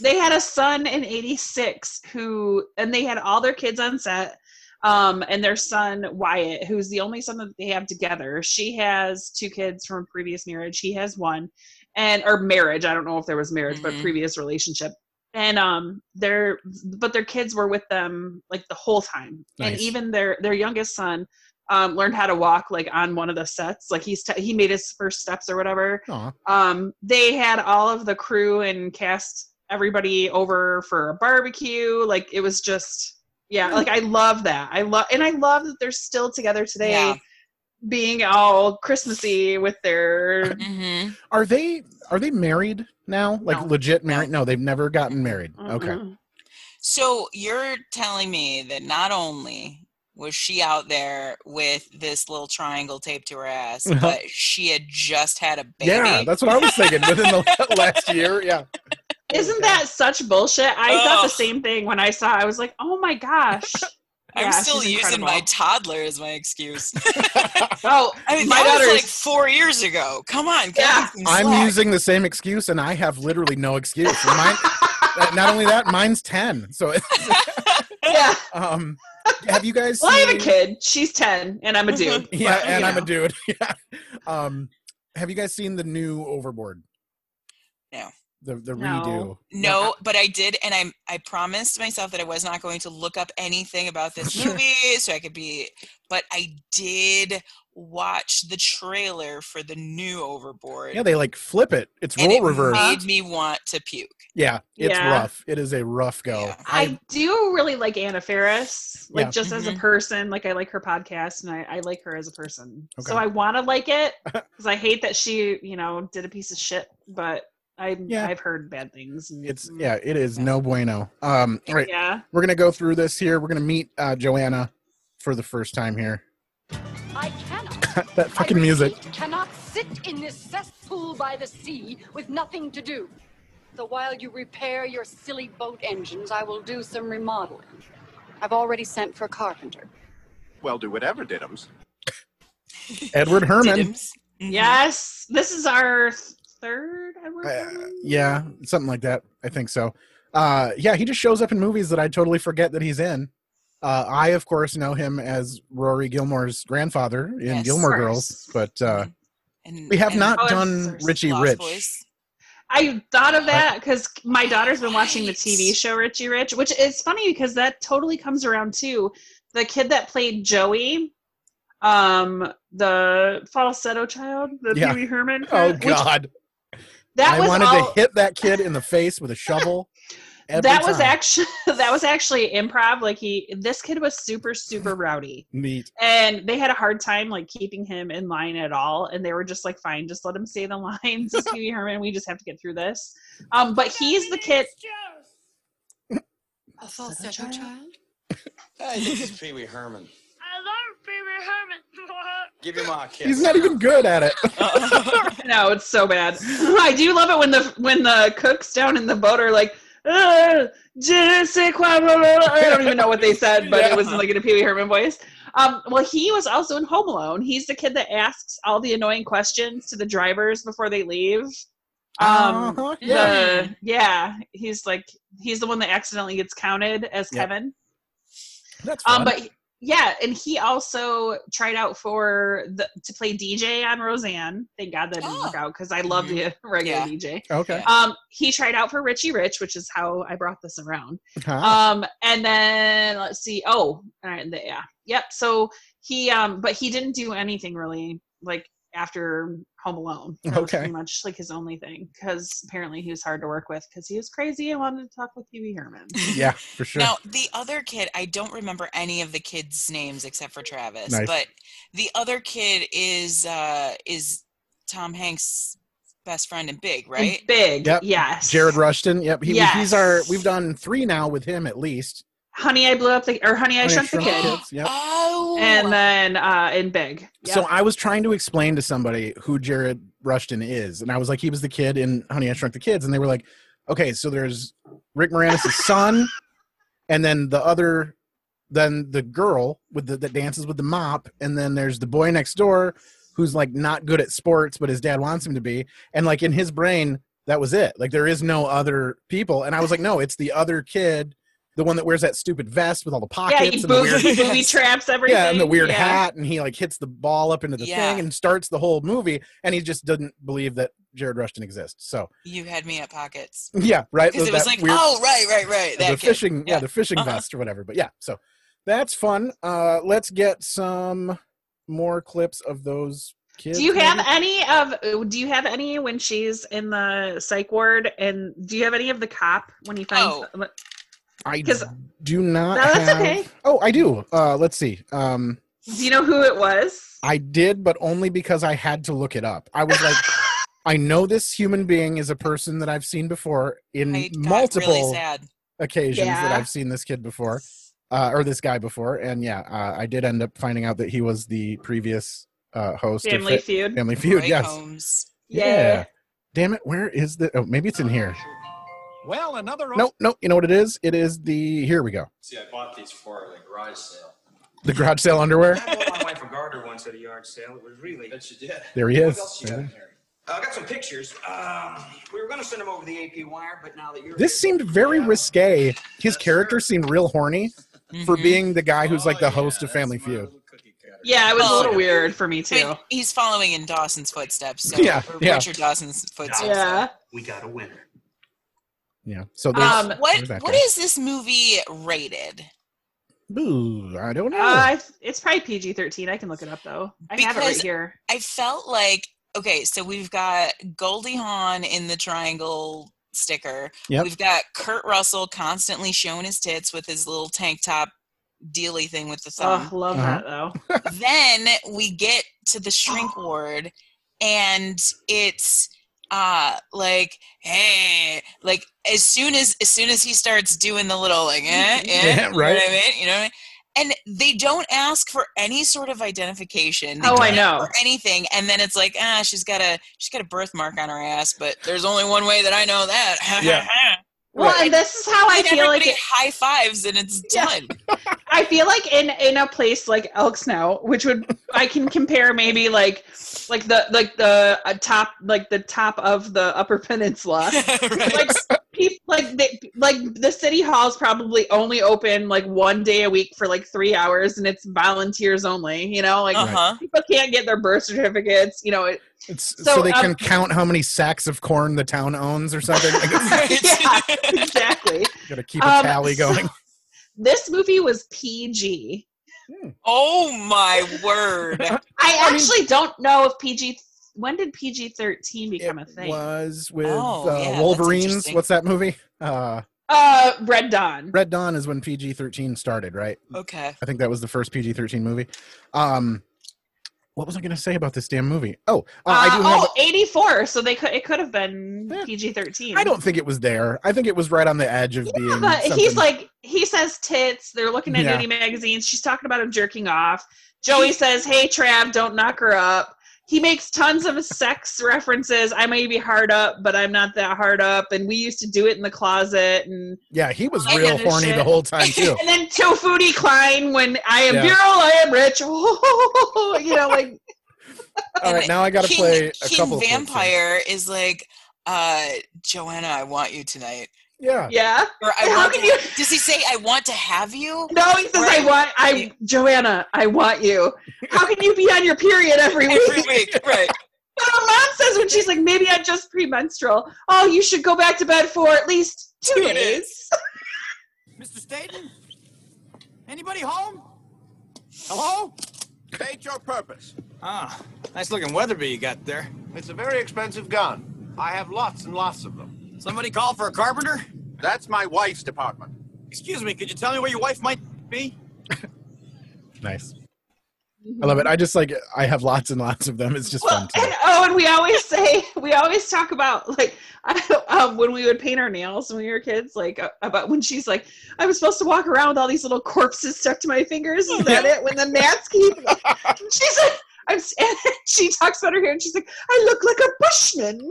Speaker 2: they had a son in 86 who and they had all their kids on set um and their son wyatt who's the only son that they have together. She has two kids from a previous marriage. He has one. And or marriage. I don't know if there was marriage but
Speaker 3: Mhm.
Speaker 2: previous relationship. And um their but their kids were with them like the whole time. And even their their youngest son um learned how to walk like on one of the sets. Like he's t- he made his first steps or whatever. Um they had all of the crew and cast everybody over for a barbecue. Like it was just yeah like i love that i love and i love that they're still together today
Speaker 3: Yeah.
Speaker 2: being all christmassy with their
Speaker 3: hmm
Speaker 1: Are they are they married now? Like
Speaker 2: No.
Speaker 1: legit married? No, they've never gotten married. Okay.
Speaker 2: Mm-mm.
Speaker 3: So you're telling me that not only was she out there with this little triangle taped to her ass,
Speaker 1: Uh-huh.
Speaker 3: but she had just had a baby.
Speaker 1: Yeah, that's what I was thinking. [laughs] Within the [laughs] last year, yeah.
Speaker 2: Isn't that such bullshit i thought the same thing when i saw i was like oh my gosh [laughs]
Speaker 3: I'm
Speaker 2: Yeah,
Speaker 3: still
Speaker 2: she's
Speaker 3: using my toddler as my excuse. [laughs]
Speaker 2: oh
Speaker 3: I mean,
Speaker 2: my
Speaker 3: that was
Speaker 2: daughter's
Speaker 3: like four years ago. Come on,
Speaker 2: Yeah.
Speaker 3: me
Speaker 1: I'm
Speaker 3: slack.
Speaker 1: using the same excuse, and I have literally no excuse. Mine, [laughs] uh, not only that, mine's ten. So,
Speaker 2: yeah
Speaker 1: um, have you guys?
Speaker 2: well i have a kid she's 10 and i'm a dude
Speaker 1: Yeah,
Speaker 2: but,
Speaker 1: and
Speaker 2: you
Speaker 1: I'm a dude. Yeah. Um, have you guys seen the new Overboard?
Speaker 3: No.
Speaker 1: The the
Speaker 2: No.
Speaker 1: redo.
Speaker 3: No, but I did, and I I promised myself that I was not going to look up anything about this [laughs] movie, so I could be. But I did watch the trailer for the new Overboard,
Speaker 1: Yeah, they like flip it. It's
Speaker 3: and
Speaker 1: role
Speaker 3: it
Speaker 1: reverse.
Speaker 3: made me want to puke.
Speaker 1: Yeah, it's
Speaker 2: Yeah.
Speaker 1: rough. It is a rough go.
Speaker 3: Yeah.
Speaker 2: I do really like Anna Faris, like
Speaker 1: Yeah.
Speaker 2: just as a
Speaker 3: Mhm.
Speaker 2: person. Like I like her podcast, and I, I like her as a person. So I want to like it [laughs] because I hate that she, you know, did a piece of shit. But I,
Speaker 1: Yeah.
Speaker 2: I've heard bad things.
Speaker 1: It's yeah, it is no bueno. Um, all right,
Speaker 2: yeah.
Speaker 1: we're gonna go through this here. We're gonna meet uh, Joanna for the first time here.
Speaker 6: I cannot. [laughs]
Speaker 1: that fucking
Speaker 6: I
Speaker 1: music.
Speaker 6: cannot sit in this cesspool by the sea with nothing to do. So while you repair your silly boat engines, I will do some remodeling. I've already sent for a carpenter.
Speaker 7: Well, do whatever, Diddums.
Speaker 1: Edward Herrmann.
Speaker 3: Diddums. Mhm.
Speaker 2: Yes, this is our third. Edward
Speaker 1: Uh, yeah, something like that. I think so. Uh, yeah, he just shows up in movies that I totally forget that he's in. Uh, I, of course, know him as Rory Gilmore's grandfather in
Speaker 3: Yes.
Speaker 1: Gilmore Girls, but uh,
Speaker 3: And-
Speaker 1: we have not done Richie
Speaker 3: Lost
Speaker 1: Rich.
Speaker 3: Boys.
Speaker 2: I thought of that because my daughter's been watching the TV show Richie Rich, which is funny because that totally comes around too. The kid that played Joey, um, the falsetto child, the
Speaker 1: Yeah.
Speaker 2: Pee Wee Herman.
Speaker 1: Oh
Speaker 2: which-
Speaker 1: God!
Speaker 2: That
Speaker 1: I
Speaker 2: was
Speaker 1: wanted
Speaker 2: all,
Speaker 1: to hit that kid in the face with a shovel. [laughs] every
Speaker 2: that was
Speaker 1: time.
Speaker 2: actually [laughs] that was actually improv. Like he, this kid was super super rowdy, [laughs]
Speaker 1: neat.
Speaker 2: and they had a hard time like keeping him in line at all. And they were just like, "Fine, just let him say the lines." It's Pee Wee Herman. We just have to get through this. Um, but he's the kid.
Speaker 5: A falsetto child?
Speaker 4: I think it's Pee Wee Herman.
Speaker 6: I love Pee
Speaker 4: Give your mom a kiss. [laughs]
Speaker 1: He's not even good at it. [laughs] [laughs]
Speaker 2: No, it's so bad. I do love it when the when the cooks down in the boat are like, "Uh, je ne sais quoi, blah, blah, blah." I don't even know what they said, but it was like in a Pee Wee Herman voice. Um, well, he was also in Home Alone. He's the kid that asks all the annoying questions to the drivers before they leave. Um,
Speaker 1: Uh-huh, yeah.
Speaker 2: the yeah, he's like he's the one that accidentally gets counted as
Speaker 1: Yep.
Speaker 2: Kevin.
Speaker 1: That's fun.
Speaker 2: Um, but yeah, and he also tried out for the to play DJ on Roseanne. Thank God that didn't work
Speaker 3: Oh.
Speaker 2: out because I love the [laughs] regular
Speaker 3: Yeah.
Speaker 2: DJ.
Speaker 1: okay.
Speaker 2: Um, he tried out for Richie Rich, which is how I brought this around.
Speaker 1: Huh.
Speaker 2: Um, and then let's see. Oh, all right, the, yeah, yep. So he, um, but he didn't do anything really like after Home Alone. That was
Speaker 1: Okay.
Speaker 2: pretty much like his only thing because apparently he was hard to work with because he was crazy and wanted to talk with Pee Wee Herman.
Speaker 1: yeah, for sure.
Speaker 3: Now, the other kid, I don't remember any of the kids' names except for Travis,
Speaker 1: Nice.
Speaker 3: but the other kid is uh is Tom Hanks' best friend in Big,
Speaker 2: And
Speaker 3: right?
Speaker 2: big,
Speaker 1: Yep.
Speaker 2: yes.
Speaker 1: Jared Rushton. Yep. He, He's our. We've done three now with him at least.
Speaker 2: Honey, I blew up the or Honey, I
Speaker 1: Honey,
Speaker 2: Shrunk the
Speaker 1: Shrunk the
Speaker 2: Kid.
Speaker 1: Kids. Yep.
Speaker 3: Oh,
Speaker 2: and then uh in big Yep.
Speaker 1: So I was trying to explain to somebody who Jared Rushton is, and I was like, he was the kid in Honey I Shrunk the Kids, and they were like, okay, so there's Rick Moranis' son, and then the other, then the girl with the that dances with the mop, and then there's the boy next door who's like not good at sports, but his dad wants him to be, and like in his brain that was it. Like there is no other people, and I was like, no, it's the other kid. The one that wears that stupid vest with all the pockets
Speaker 2: yeah he
Speaker 1: and the weird
Speaker 2: booby, booby traps everything [laughs]
Speaker 1: yeah, and the weird
Speaker 2: yeah.
Speaker 1: hat, and he like hits the ball up into the
Speaker 3: Yeah.
Speaker 1: thing and starts the whole movie, and he just doesn't believe that Jared Rushton exists. So
Speaker 3: you had me at pockets [laughs]
Speaker 1: yeah, right.
Speaker 3: because it was like,
Speaker 1: weird-
Speaker 3: oh, right, right, right.
Speaker 1: the
Speaker 3: kid.
Speaker 1: fishing, yeah,
Speaker 3: Yeah.
Speaker 1: the fishing
Speaker 3: Uh-huh.
Speaker 1: vest or whatever. But yeah, so that's fun. Uh, let's get some more clips of those kids.
Speaker 2: do you have any of do you have any when she's in the psych ward and do you have any of the cop when he finds
Speaker 1: I
Speaker 2: 'cause-
Speaker 1: do not.
Speaker 2: No, that's
Speaker 1: have-
Speaker 2: okay.
Speaker 1: Oh, I do. Uh, let's see. Um,
Speaker 2: do you know who it was
Speaker 1: I did, but only because I had to look it up. I was like, [laughs] I know this human being is a person that I've seen before in multiple
Speaker 3: really sad.
Speaker 1: occasions that I've seen this kid before, uh, or this guy before, and yeah, uh, I did end up finding out that he was the previous uh, host
Speaker 2: family
Speaker 1: of Fa-
Speaker 2: feud
Speaker 1: Family Feud.
Speaker 3: Roy
Speaker 1: yes.
Speaker 3: Combs.
Speaker 2: yeah.
Speaker 1: Damn it! Where is the? Oh, maybe it's in here.
Speaker 4: Well, another.
Speaker 1: Nope, nope. You know what it is? It is the. Here we go.
Speaker 8: See, I bought these for the garage sale.
Speaker 1: The garage sale underwear.
Speaker 8: I bought my wife a garter once at a yard sale. It was really. Bet you did.
Speaker 1: There he
Speaker 8: What
Speaker 1: is.
Speaker 8: else you got in here? Uh, I got some pictures. Um, we were going to send them over the AP wire, but now that you're
Speaker 1: This
Speaker 8: here-
Speaker 1: seemed very
Speaker 8: Yeah.
Speaker 1: risque. His character seemed real horny for
Speaker 3: Mhm.
Speaker 1: being the guy who's like the
Speaker 8: Oh,
Speaker 1: host
Speaker 8: yeah,
Speaker 1: of Family Feud.
Speaker 8: little cookie cutter.
Speaker 2: yeah it was a little weird for me
Speaker 3: I
Speaker 2: too
Speaker 3: mean, he's following in Dawson's footsteps. So,
Speaker 1: Yeah,
Speaker 3: or
Speaker 1: yeah.
Speaker 3: Richard Dawson's footsteps.
Speaker 2: yeah
Speaker 4: We got a winner.
Speaker 1: Yeah. So there's,
Speaker 2: Um,
Speaker 3: What
Speaker 1: there's that
Speaker 3: what
Speaker 1: guy.
Speaker 3: is this movie rated?
Speaker 1: Ooh, I don't know.
Speaker 2: uh, it's probably pg-13 i can look it up though i have it right
Speaker 3: Because-
Speaker 2: here
Speaker 3: I felt like okay, so we've got Goldie Hawn in the triangle sticker.
Speaker 1: Yep.
Speaker 3: We've got Kurt Russell constantly showing his tits with his little tank top dealy thing with the thumb.
Speaker 2: oh love
Speaker 1: Uh-huh.
Speaker 2: that though [laughs]
Speaker 3: then we get to the shrink ward and it's uh like hey like as soon as as soon as he starts doing the little like eh, [laughs] eh,
Speaker 1: Yeah,
Speaker 3: you know
Speaker 1: right.
Speaker 3: what I mean? you know what I mean? and they don't ask for any sort of identification They
Speaker 2: Oh, I
Speaker 3: don't
Speaker 2: know.
Speaker 3: ask for anything and then it's like ah she's got a she's got a birthmark on her ass but there's only one way that I know that
Speaker 1: Yeah. [laughs]
Speaker 2: well
Speaker 1: Right.
Speaker 2: and this is how i
Speaker 3: And
Speaker 2: feel like it,
Speaker 3: high fives and it's
Speaker 2: Yeah.
Speaker 3: done [laughs]
Speaker 2: I feel like in in a place like Elk Snout, which would I can compare maybe like like the like the uh, top like the top of the Upper Peninsula. [laughs] like people like they, like the city hall's probably only open like one day a week for like three hours, and it's volunteers only. You know, like
Speaker 3: uh-huh
Speaker 2: people can't get their birth certificates. You know, it,
Speaker 1: It's so,
Speaker 2: So,
Speaker 1: they
Speaker 2: um,
Speaker 1: can count how many sacks of corn the town owns or something. [laughs] I guess
Speaker 2: yeah, exactly. [laughs]
Speaker 1: gotta keep a
Speaker 2: Um,
Speaker 1: tally going.
Speaker 2: This movie was PG.
Speaker 3: oh my word
Speaker 2: I
Speaker 1: I mean-
Speaker 2: actually don't know if PG. When did PG thirteen become a thing?
Speaker 1: It was with
Speaker 3: Oh,
Speaker 1: uh,
Speaker 3: yeah,
Speaker 1: Wolverines. What's that movie? Uh,
Speaker 2: Uh, Red Dawn.
Speaker 1: Red Dawn is when PG thirteen started, right?
Speaker 3: okay
Speaker 1: I think that was the first PG thirteen movie. Um, what was I going to say about this damn movie? Oh, uh, I do
Speaker 2: Uh,
Speaker 1: have.
Speaker 2: oh, 84, So they could. It could have been
Speaker 1: Yeah.
Speaker 2: PG thirteen.
Speaker 1: I don't think it was there. I think it was right on the edge of being.
Speaker 2: But he's like he says tits. They're looking at
Speaker 1: Yeah.
Speaker 2: nudie magazines. She's talking about him jerking off. Joey says, "Hey Trav, don't knock her up." He makes tons of sex references. I may be hard up, but I'm not that hard up. And we used to do it in the closet. And
Speaker 1: Yeah, he was
Speaker 2: I
Speaker 1: real horny
Speaker 2: shit.
Speaker 1: the whole time [laughs] too.
Speaker 2: and then Tofuti Klein, when I am
Speaker 1: Yeah.
Speaker 2: Bureau, I am rich. [laughs] you know, like
Speaker 1: All right, now I got to play a
Speaker 3: King
Speaker 1: couple of clips here.
Speaker 3: Vampire is like, uh, Joanna, I want you tonight.
Speaker 1: Yeah.
Speaker 2: yeah.
Speaker 3: Or I
Speaker 2: How
Speaker 3: want
Speaker 2: can
Speaker 3: to,
Speaker 2: you-
Speaker 3: Does he say I want to have you?
Speaker 2: No, he says,
Speaker 3: Right.
Speaker 2: "I want, I Joanna, I want you." How can you be on your period every week?
Speaker 3: Every week, right? [laughs]
Speaker 2: But her mom says when she's like, maybe I'm just premenstrual. Oh, you should go back to bed for at least two,
Speaker 3: Two
Speaker 2: days. [laughs]
Speaker 4: Mr. Stayton? Anybody home? Hello?
Speaker 7: State your purpose.
Speaker 4: Ah, nice looking Weatherby you got there.
Speaker 7: It's a very expensive gun. I have lots and lots of them.
Speaker 4: Somebody call for a carpenter?
Speaker 7: That's my wife's department.
Speaker 4: Excuse me, could you tell me where your wife might be? [laughs]
Speaker 1: Nice. I love it. I just like I have lots and lots of them. It's just
Speaker 2: Well,
Speaker 1: fun too.
Speaker 2: and oh, and we always say we always talk about like I, [laughs] um, when we would paint our nails when we were kids, like uh, about when she's like, I was supposed to walk around with all these little corpses stuck to my fingers. Is that it? When the gnats keep, [laughs] she's like, I'm, and she talks about her hair and she's like, I look like a bushman.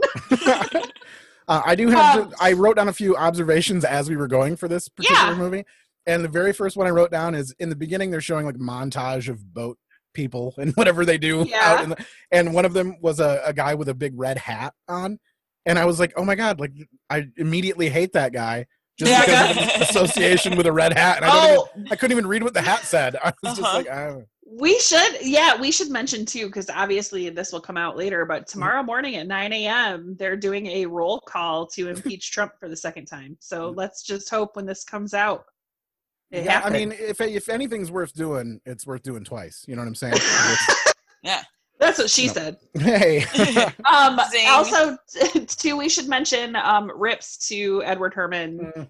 Speaker 1: Uh, I do have.
Speaker 2: Um,
Speaker 1: I wrote down a few observations as we were going for this particular
Speaker 2: Yeah.
Speaker 1: movie, and the very first one I wrote down is in the beginning. They're showing like montage of boat people [laughs] and whatever they do
Speaker 2: Yeah.
Speaker 1: out in the, and one of them was a, a guy with a big red hat on, and I was like, oh my god, like I immediately hate that guy just
Speaker 2: Yeah.
Speaker 1: because of association with a red hat. And I,
Speaker 2: Oh,
Speaker 1: even, I couldn't even read what the hat said. [laughs] I was just
Speaker 3: Uh-huh.
Speaker 1: like, I don't
Speaker 2: We should, yeah, we should mention too, because obviously this will come out later. But tomorrow morning at 9 a.m., they're doing a roll call to [laughs] impeach Trump for the second time. So let's just hope when this comes out, it
Speaker 1: yeah, I mean, if if anything's worth doing, it's worth doing twice. You know what I'm saying? [laughs] [laughs]
Speaker 3: Yeah.
Speaker 2: that's what she
Speaker 1: No.
Speaker 2: said.
Speaker 1: hey,
Speaker 2: Um,
Speaker 3: Zing.
Speaker 2: also, too, we should mention um, rips to Edward Herrmann
Speaker 1: Mm.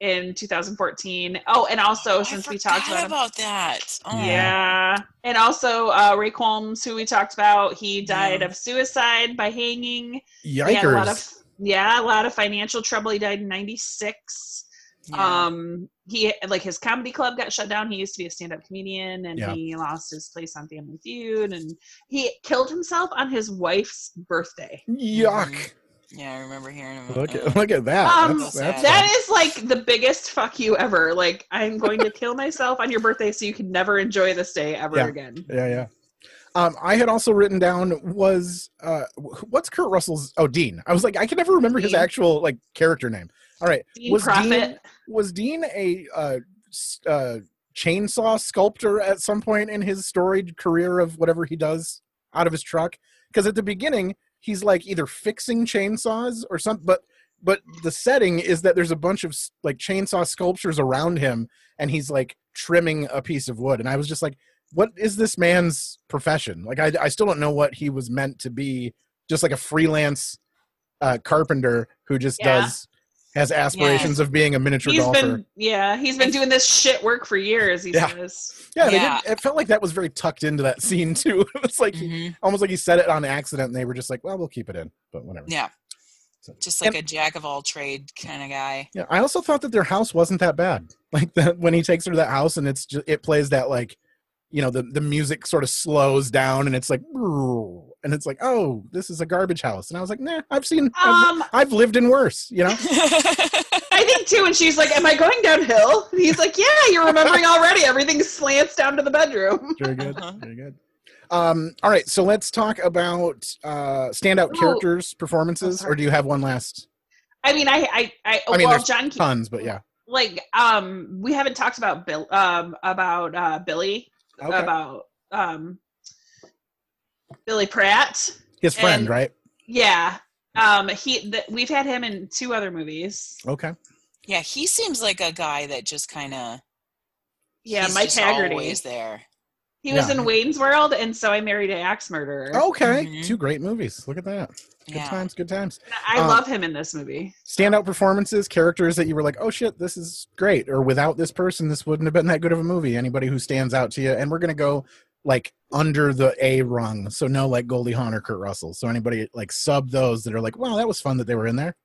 Speaker 2: In 2014. Oh, and also
Speaker 3: I
Speaker 2: since we talked
Speaker 3: forgot
Speaker 2: about him,
Speaker 3: about that. Oh.
Speaker 2: Yeah. And also uh Ray Combs, who we talked about, he died
Speaker 3: Yeah.
Speaker 2: of suicide by hanging. He had a lot
Speaker 1: yikers!
Speaker 2: of yeah, a lot of financial trouble. He died in ninety six.
Speaker 3: Yeah.
Speaker 2: Um he like his comedy club got shut down. He used to be a stand up comedian and
Speaker 1: Yeah.
Speaker 2: he lost his place on Family Feud and he killed himself on his wife's birthday.
Speaker 1: Yuck!
Speaker 3: Yeah, I remember hearing about
Speaker 1: Look
Speaker 3: that.
Speaker 1: at look at that.
Speaker 2: Um,
Speaker 1: that's, that's.
Speaker 2: That is like the biggest fuck you ever. Like I'm going to kill myself on your birthday so you can never enjoy this day ever
Speaker 1: Yeah.
Speaker 2: again.
Speaker 1: Yeah, yeah. Um, I had also written down was uh, what's Kurt Russell's? Oh, Dean. I was like, I can never remember his actual like character name. All right,
Speaker 2: Dean
Speaker 1: was
Speaker 2: Proffitt.
Speaker 1: Dean was Dean a uh, uh, chainsaw sculptor at some point in his storied career of whatever he does out of his truck? Because at the beginning, he's like either fixing chainsaws or something, but but the setting is that there's a bunch of like chainsaw sculptures around him, and he's like trimming a piece of wood, and I was just like what is this man's profession? Like, I, I still don't know what he was meant to be. Just like a freelance uh, carpenter who just
Speaker 2: Yeah.
Speaker 1: does has aspirations of being a miniature
Speaker 2: He's
Speaker 1: golfer.
Speaker 2: been yeah, he's been doing this shit work for years. He
Speaker 1: Yeah.
Speaker 2: says.
Speaker 1: yeah,
Speaker 3: Yeah.
Speaker 1: it felt like that was very tucked into that scene [laughs] too. it's like he-
Speaker 3: Mhm.
Speaker 1: almost like he said it on accident, and they were just like, "Well, we'll keep it in," but whatever.
Speaker 3: Yeah.
Speaker 1: So-
Speaker 3: Just like a jack of all trade kind of guy.
Speaker 1: Yeah, I also thought that their house wasn't that bad. Like [laughs] that when he takes her to that house and it's just it plays that like, you know, the the music sort of slows down and it's like, and it's like, oh, this is a garbage house. And I was like, nah, I've seen, I've,
Speaker 2: Um,
Speaker 1: I've lived in worse. You know, [laughs]
Speaker 2: I think too, and she's like, "Am I going downhill?" And he's like, "Yeah, you're remembering already. Everything slants down to the bedroom." [laughs]
Speaker 1: very good,
Speaker 3: Uh-huh.
Speaker 1: very good. Um, all right, so let's talk about uh, standout
Speaker 2: Ooh.
Speaker 1: characters performances,
Speaker 2: sorry.
Speaker 1: or do you have one last?
Speaker 2: I mean, I, I, I,
Speaker 1: I mean,
Speaker 2: well,
Speaker 1: there's
Speaker 2: John,
Speaker 1: Tons, but yeah.
Speaker 2: like, um, we haven't talked about Bill, um, about uh, Billy,
Speaker 1: Okay.
Speaker 2: about um, Billy Pratt.
Speaker 1: His friend,
Speaker 2: and-
Speaker 1: right?
Speaker 2: Yeah, um, he, th- we've had him in two other movies.
Speaker 1: Okay.
Speaker 3: yeah, he seems like a guy that just kind of
Speaker 2: Yeah,
Speaker 3: he's
Speaker 2: Mike
Speaker 3: just
Speaker 2: Hagerty.
Speaker 3: always there.
Speaker 2: He was
Speaker 1: Yeah.
Speaker 2: in Wayne's World, and so I married an axe murderer.
Speaker 1: Okay,
Speaker 3: Mhm.
Speaker 1: two great movies. Look at that. Good
Speaker 3: Yeah.
Speaker 1: times, good times.
Speaker 2: I
Speaker 1: Um,
Speaker 2: love him in this movie.
Speaker 1: standout performances, characters that you were like, oh shit, this is great, or without this person, this wouldn't have been that good of a movie. Anybody who stands out to you, and we're gonna go like under the A rung, so no like Goldie Hawn or Kurt Russell. So anybody like sub those that are like, wow, that was fun that they were in there.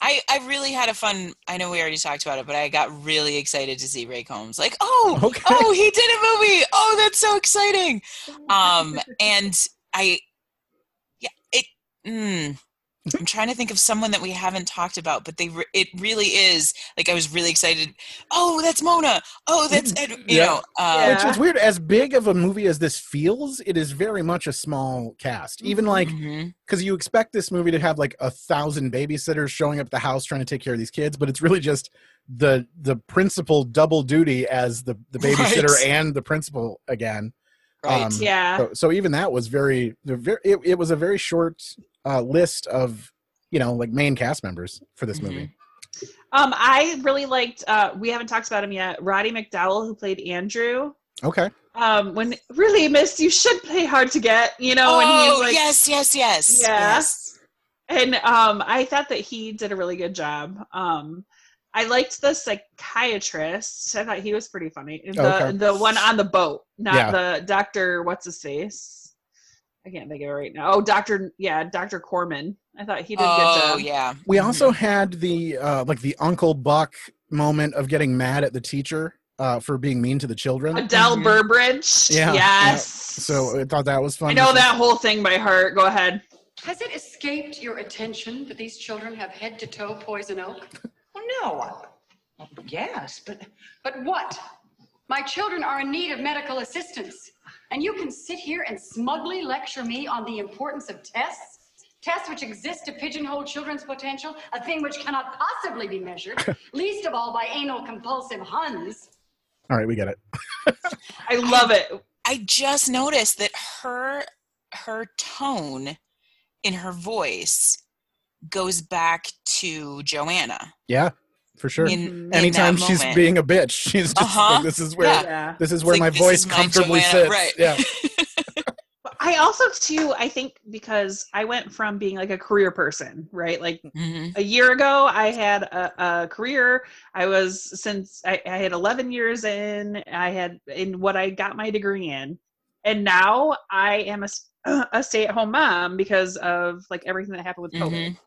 Speaker 3: I, I really had a fun. I know we already talked about it, but I got really excited to see Ray Combs. Like, oh, [laughs]
Speaker 1: Okay.
Speaker 3: oh, he did a movie. Oh, that's so exciting. [laughs] Um, and I, yeah, it. Mm, I'm trying to think of someone that we haven't talked about, but they re- it really is like I was really excited. Oh, that's Mona. Oh, that's Ed, you
Speaker 1: Yeah.
Speaker 3: know. Uh,
Speaker 1: Which is weird. As big of a movie as this feels, it is very much a small cast. Even like because you expect this movie to have like a thousand babysitters showing up at the house trying to take care of these kids, but it's really just the the principal double duty as the the [laughs] babysitter
Speaker 3: Right.
Speaker 1: and the principal again.
Speaker 3: right.
Speaker 1: Um,
Speaker 2: Yeah.
Speaker 1: So, so even that was very, very it, it was a very short uh, list of you know like main cast members for this movie.
Speaker 2: Um, I really liked. Uh, we haven't talked about him yet. Roddy McDowall, who played Andrew.
Speaker 1: Okay.
Speaker 2: Um, when really, Miss, you should play hard to get. You know, and
Speaker 3: oh,
Speaker 2: he's like,
Speaker 3: yes, yes, yes.
Speaker 2: Yeah.
Speaker 3: yes.
Speaker 2: and um, I thought that he did a really good job. Um, I liked the psychiatrist. I thought he was pretty funny. The
Speaker 1: Okay.
Speaker 2: the one on the boat, not
Speaker 1: Yeah.
Speaker 2: the doctor. What's his face? I can't think of it right now. Oh, Doctor, yeah, Doctor Korman. I thought he did a good
Speaker 3: Oh,
Speaker 2: job.
Speaker 3: yeah.
Speaker 1: We also had the uh, like the Uncle Buck moment of getting mad at the teacher uh, for being mean to the children.
Speaker 2: Adele
Speaker 3: Mhm.
Speaker 2: Burbridge.
Speaker 1: Yeah,
Speaker 2: Yes.
Speaker 1: So I thought that was fun.
Speaker 2: I know that whole thing by heart. Go ahead.
Speaker 5: Has it escaped your attention that these children have head to toe poison oak?
Speaker 9: Well, no. Well, yes, but
Speaker 5: But what? My children are in need of medical assistance. And you can sit here and smugly lecture me on the importance of tests? Tests which exist to pigeonhole children's potential, a thing which cannot possibly be measured, [laughs] least of all by anal compulsive Huns.
Speaker 1: All right, we get it. [laughs]
Speaker 2: I love it.
Speaker 3: I just noticed that her her tone in her voice goes back to Joanna.
Speaker 1: Yeah, for sure.
Speaker 3: In, in
Speaker 1: Anytime
Speaker 3: that
Speaker 1: she's
Speaker 3: moment.
Speaker 1: being a bitch, [laughs] she's just
Speaker 3: Uh-huh.
Speaker 1: like, this is where
Speaker 3: Yeah.
Speaker 2: Yeah.
Speaker 1: this is where
Speaker 3: like,
Speaker 1: my voice
Speaker 3: is my
Speaker 1: comfortably
Speaker 3: Joanna,
Speaker 1: sits.
Speaker 3: right.
Speaker 1: Yeah. [laughs]
Speaker 2: I also too, I think because I went from being like a career person, right? Like
Speaker 3: Mhm.
Speaker 2: a year ago, I had a, a career. I was since I, I had 11 years in. I had in what I got my degree in, and now I am a [clears throat] stay-at-home mom because of like everything that happened with COVID.
Speaker 3: Mhm.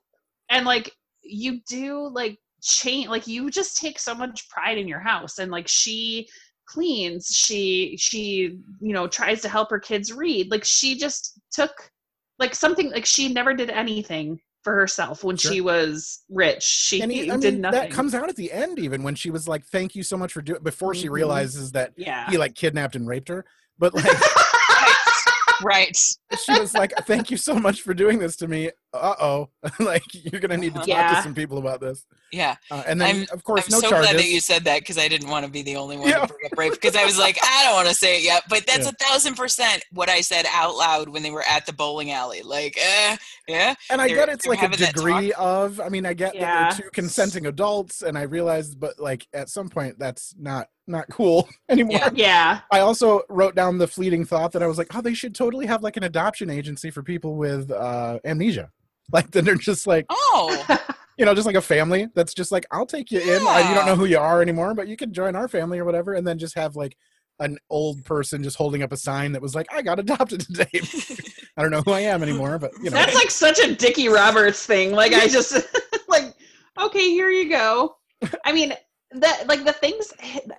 Speaker 2: And like you do like change, like you just take so much pride in your house, and like she cleans she she you know tries to help her kids read like she just took like something like she never did anything for herself when
Speaker 1: Sure.
Speaker 2: she was rich she
Speaker 1: he,
Speaker 2: did
Speaker 1: mean,
Speaker 2: nothing
Speaker 1: that comes out at the end, even when she was like, "Thank you so much for doing." Before she
Speaker 2: Mhm.
Speaker 1: realizes that
Speaker 2: yeah
Speaker 1: he like kidnapped and raped her, but like [laughs]
Speaker 3: Right.
Speaker 1: she was like, "Thank you so much for doing this to me." Uh oh, [laughs] like you're gonna need to talk
Speaker 2: Yeah.
Speaker 1: to some people about this.
Speaker 3: Yeah.
Speaker 1: Uh, and then,
Speaker 3: I'm-
Speaker 1: of course,
Speaker 3: I'm
Speaker 1: no
Speaker 3: so
Speaker 1: charges.
Speaker 3: glad that you said that because I didn't want to be the only one
Speaker 1: Yeah.
Speaker 3: to bring up rape because I was like, I don't want to say it yet. But that's
Speaker 1: Yeah.
Speaker 3: a thousand percent what I said out loud when they were at the bowling alley. Like, eh, yeah.
Speaker 1: and I
Speaker 3: they're-
Speaker 1: get it's like a degree of. I mean, I get that they're two consenting adults, and I realized, but like at some point, that's not not cool [laughs] anymore.
Speaker 3: Yeah.
Speaker 2: yeah
Speaker 1: I also wrote down the fleeting thought that I was like, oh, they should totally have like an adoption agency for people with uh, amnesia. [laughs] Like then they're just like,
Speaker 3: Oh, [laughs]
Speaker 1: you know, just like a family that's just like, I'll take you in. I, you don't know who you are anymore, but you can join our family or whatever, and then just have like an old person just holding up a sign that was like, I got adopted today. I don't know who I am anymore, but you know,
Speaker 2: that's like such a dickie roberts thing like i just like okay here you go i mean that like the things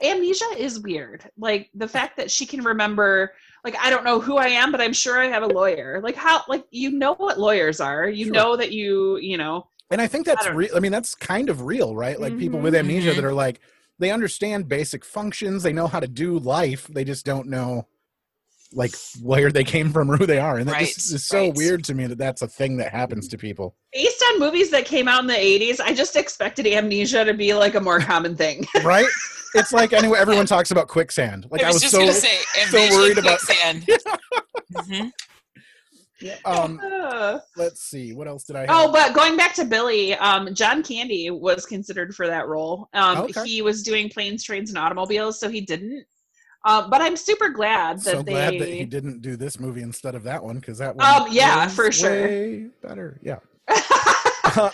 Speaker 2: amnesia is weird like the fact that she can remember like i don't know who i am but i'm sure i have a lawyer like how like you know what lawyers are you
Speaker 1: Sure.
Speaker 2: know that you you know
Speaker 1: and I think that's real. I mean, that's kind of real, right? Like people with amnesia that mm-hmm. are like, they understand basic functions, they know how to do life, they just don't know like where they came from or who they are, and that
Speaker 3: Right,
Speaker 1: just is so
Speaker 3: right.
Speaker 1: weird to me that that's a thing that happens to people.
Speaker 2: based on movies that came out in the 80s i just expected amnesia to be like a more common thing [laughs]
Speaker 1: right? It's like anyway, everyone talks about quicksand. Like I
Speaker 3: I
Speaker 1: was,
Speaker 3: was, just
Speaker 1: so
Speaker 3: gonna say,
Speaker 1: so
Speaker 3: amnesia
Speaker 1: worried about-
Speaker 3: quicksand. [laughs] Mhm.
Speaker 1: um
Speaker 2: Uh,
Speaker 1: let's see, what else did I have?
Speaker 2: Oh, but going back to Billy, um, John Candy was considered for that role. Um,
Speaker 1: Okay.
Speaker 2: He was doing planes, trains, and automobiles, so he didn't. Um, but I'm super glad that
Speaker 1: so
Speaker 2: they.
Speaker 1: glad that he didn't do this movie instead of that one because that one
Speaker 2: Um, yeah,
Speaker 1: was
Speaker 2: for sure.
Speaker 1: way better. Yeah. [laughs] Uh,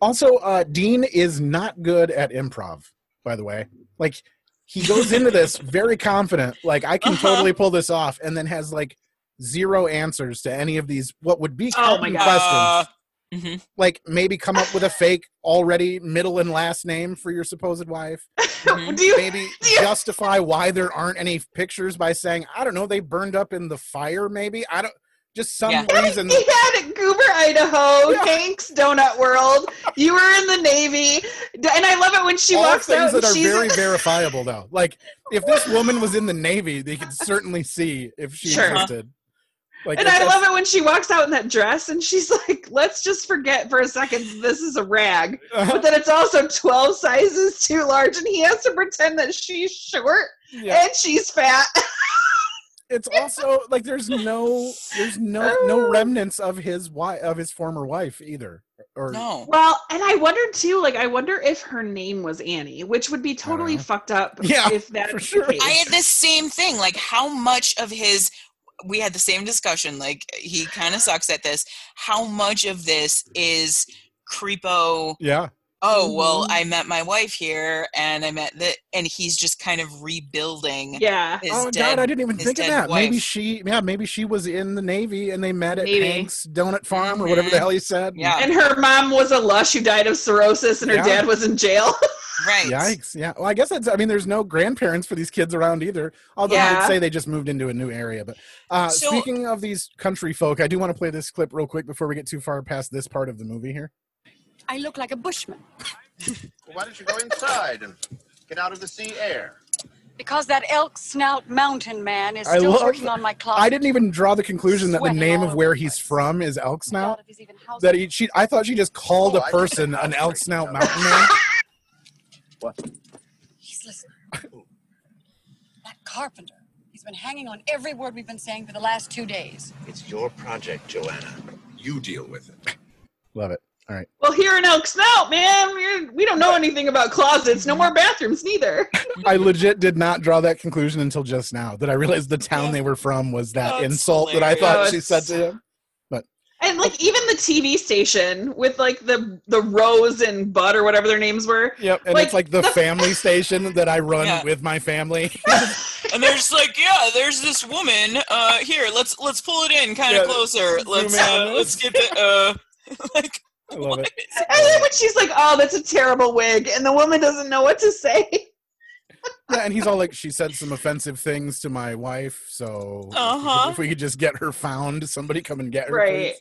Speaker 1: also, uh, Dean is not good at improv, by the way. Like, he goes into this [laughs] very confident, like, I can
Speaker 2: Uh-huh.
Speaker 1: totally pull this off, and then has like zero answers to any of these what would be
Speaker 2: Oh my
Speaker 1: common
Speaker 2: God.
Speaker 1: questions.
Speaker 3: Mhm.
Speaker 1: Like maybe come up with a fake already middle and last name for your supposed wife.
Speaker 3: Mhm.
Speaker 2: Do you
Speaker 1: Maybe [laughs] justify why there aren't any pictures by saying, I don't know, they burned up in the fire, maybe. I don't just some
Speaker 3: Yeah.
Speaker 1: reason.
Speaker 2: He had Goober, Idaho,
Speaker 1: Yeah.
Speaker 2: Hank's Donut World. You were in the Navy, and I love it when she
Speaker 1: all
Speaker 2: walks
Speaker 1: things
Speaker 2: out.
Speaker 1: that are
Speaker 2: she's
Speaker 1: very verifiable though. Like if this woman was in the Navy, they could certainly see if she
Speaker 2: Sure.
Speaker 1: existed. Like
Speaker 2: and I love it when she walks out in that dress, and she's [laughs] like, "Let's just forget for a second this is a rag." Uh-huh. But then it's also twelve sizes too large, and he has to pretend that she's short
Speaker 1: yeah.
Speaker 2: and she's fat. [laughs]
Speaker 1: it's also like there's no there's no no oh. remnants of his wife of his former wife either or
Speaker 3: No.
Speaker 2: Well, and I wondered too, like, I wonder if her name was Annie, which would be totally
Speaker 1: uh-huh.
Speaker 2: fucked up.
Speaker 1: Yeah,
Speaker 2: if that's
Speaker 1: for sure.
Speaker 3: I had the same thing. Like, how much of his, we had the same discussion. Like, he kind of sucks at this. How much of this is creepo?
Speaker 1: yeah
Speaker 3: Oh, well,
Speaker 2: Mhm.
Speaker 3: I met my wife here and I met the, and he's just kind of rebuilding
Speaker 2: yeah,
Speaker 3: his
Speaker 1: oh
Speaker 3: dead.
Speaker 1: god i didn't even think of
Speaker 3: dead
Speaker 1: that maybe she yeah maybe she was in the navy and they met at
Speaker 2: Maybe.
Speaker 1: hank's donut farm or whatever the
Speaker 3: Mhm.
Speaker 1: hell he said
Speaker 3: Yeah.
Speaker 2: and her mom was a lush who died of cirrhosis, and her
Speaker 1: Yeah.
Speaker 2: dad was in jail.
Speaker 3: Right.
Speaker 1: Yikes! Yeah, well, I guess that's. I mean, there's no grandparents for these kids around either. Although
Speaker 2: Yeah.
Speaker 1: I'd say they just moved into a new area. But uh,
Speaker 3: So-
Speaker 1: speaking of these country folk, I do want to play this clip real quick before we get too far past this part of the movie here.
Speaker 6: I look like a bushman
Speaker 7: Why don't you go inside and get out of the sea air?
Speaker 6: because that elk snout mountain man is
Speaker 1: I
Speaker 6: still
Speaker 1: love
Speaker 6: working on my closet.
Speaker 1: I didn't even draw the conclusion that the
Speaker 6: Sweating
Speaker 1: name
Speaker 6: all
Speaker 1: of
Speaker 6: over
Speaker 1: where
Speaker 6: the
Speaker 1: he's
Speaker 6: place.
Speaker 1: from is Elk Snout.
Speaker 6: doubt if he's even house-
Speaker 1: That he, she, I thought she just called
Speaker 7: Oh,
Speaker 1: a
Speaker 7: I
Speaker 1: person an. Elk Snout Mountain [laughs] Man.
Speaker 7: What?
Speaker 6: He's listening. That carpenter. He's been hanging on every word we've been saying for the last two days.
Speaker 7: It's your project, Joanna. You deal with it.
Speaker 1: Love it. All right.
Speaker 2: well, here in Elk Snout, man, we're, we don't know anything about closets. No more bathrooms, neither.
Speaker 1: I legit did not draw that conclusion until just now that I realized the town they were from was that
Speaker 3: That's
Speaker 1: insult that I thought
Speaker 2: hilarious.
Speaker 1: she said to him.
Speaker 2: But and like even the TV station with like the the Rose and Bud or whatever their names were.
Speaker 1: Yep, and
Speaker 2: Like,
Speaker 1: it's like the
Speaker 2: the-
Speaker 1: family [laughs] station that I run
Speaker 3: Yeah.
Speaker 1: with my family. [laughs]
Speaker 3: and there's like, yeah, there's this woman. Uh, here, let's let's pull it in kind
Speaker 1: Yeah,
Speaker 3: of closer. Let's uh, let's get the uh, [laughs] like. [laughs]
Speaker 1: I love it.
Speaker 2: And then when she's like, "Oh, that's a terrible wig," and the woman doesn't know what to say. [laughs]
Speaker 1: Yeah, and he's all like, she said some offensive things to my wife, so
Speaker 3: Uh-huh.
Speaker 1: if we could just get her found, somebody come and get her.
Speaker 2: Right.
Speaker 1: please.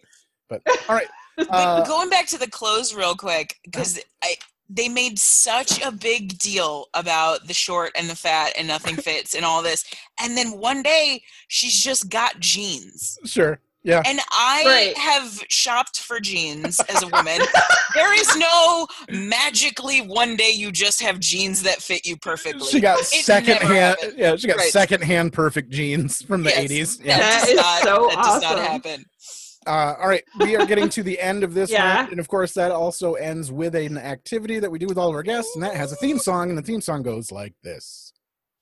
Speaker 1: But all right. [laughs] Uh,
Speaker 3: going back to the clothes real quick, because I they made such a big deal about the short and the fat and nothing fits and all this, and then one day she's just got jeans.
Speaker 1: sure. Yeah.
Speaker 3: And I
Speaker 2: Right.
Speaker 3: have shopped for jeans as a woman. there is no magically one day you just have jeans that fit you perfectly.
Speaker 1: She got
Speaker 3: It
Speaker 1: second hand
Speaker 3: happened.
Speaker 1: yeah, she got
Speaker 3: Right.
Speaker 1: second hand perfect jeans from the eighties.
Speaker 3: That,
Speaker 1: Yeah.
Speaker 2: That
Speaker 3: does
Speaker 2: is
Speaker 3: not,
Speaker 2: so
Speaker 3: that does not
Speaker 2: awesome.
Speaker 3: happen.
Speaker 1: Uh, all right, we are getting to the end of this
Speaker 2: Yeah.
Speaker 1: round, and of course that also ends with an activity that we do with all of our guests, and that has a theme song, and the theme song goes like this.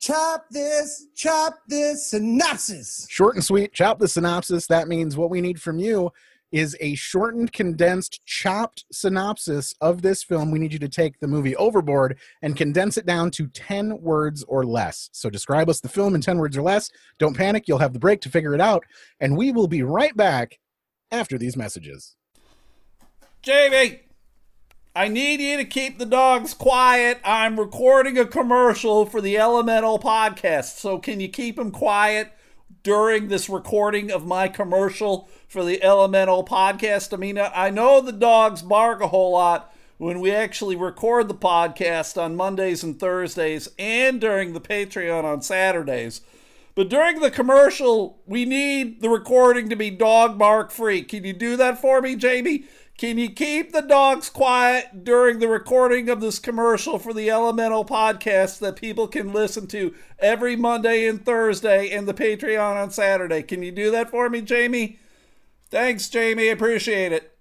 Speaker 10: Chop this, chop this synopsis.
Speaker 1: Short and sweet, chop the synopsis. That means what we need from you is a shortened, condensed, chopped synopsis of this film. We need you to take the movie Overboard and condense it down to 10 words or less. So describe us the film in 10 words or less. Don't panic, you'll have the break to figure it out, and we will be right back after these messages.
Speaker 11: Jamie, I need you to keep the dogs quiet. I'm recording a commercial for the Elemental podcast, so can you keep them quiet during this recording of my commercial for the Elemental podcast? I mean, I know the dogs bark a whole lot when we actually record the podcast on Mondays and Thursdays and during the Patreon on Saturdays. But during the commercial, we need the recording to be dog bark free. Can you do that for me, Jamie? Can you keep the dogs quiet during the recording of this commercial for the Elemental podcast that people can listen to every Monday and Thursday and the Patreon on Saturday? Can you do that for me, Jamie? Thanks, Jamie. Appreciate it.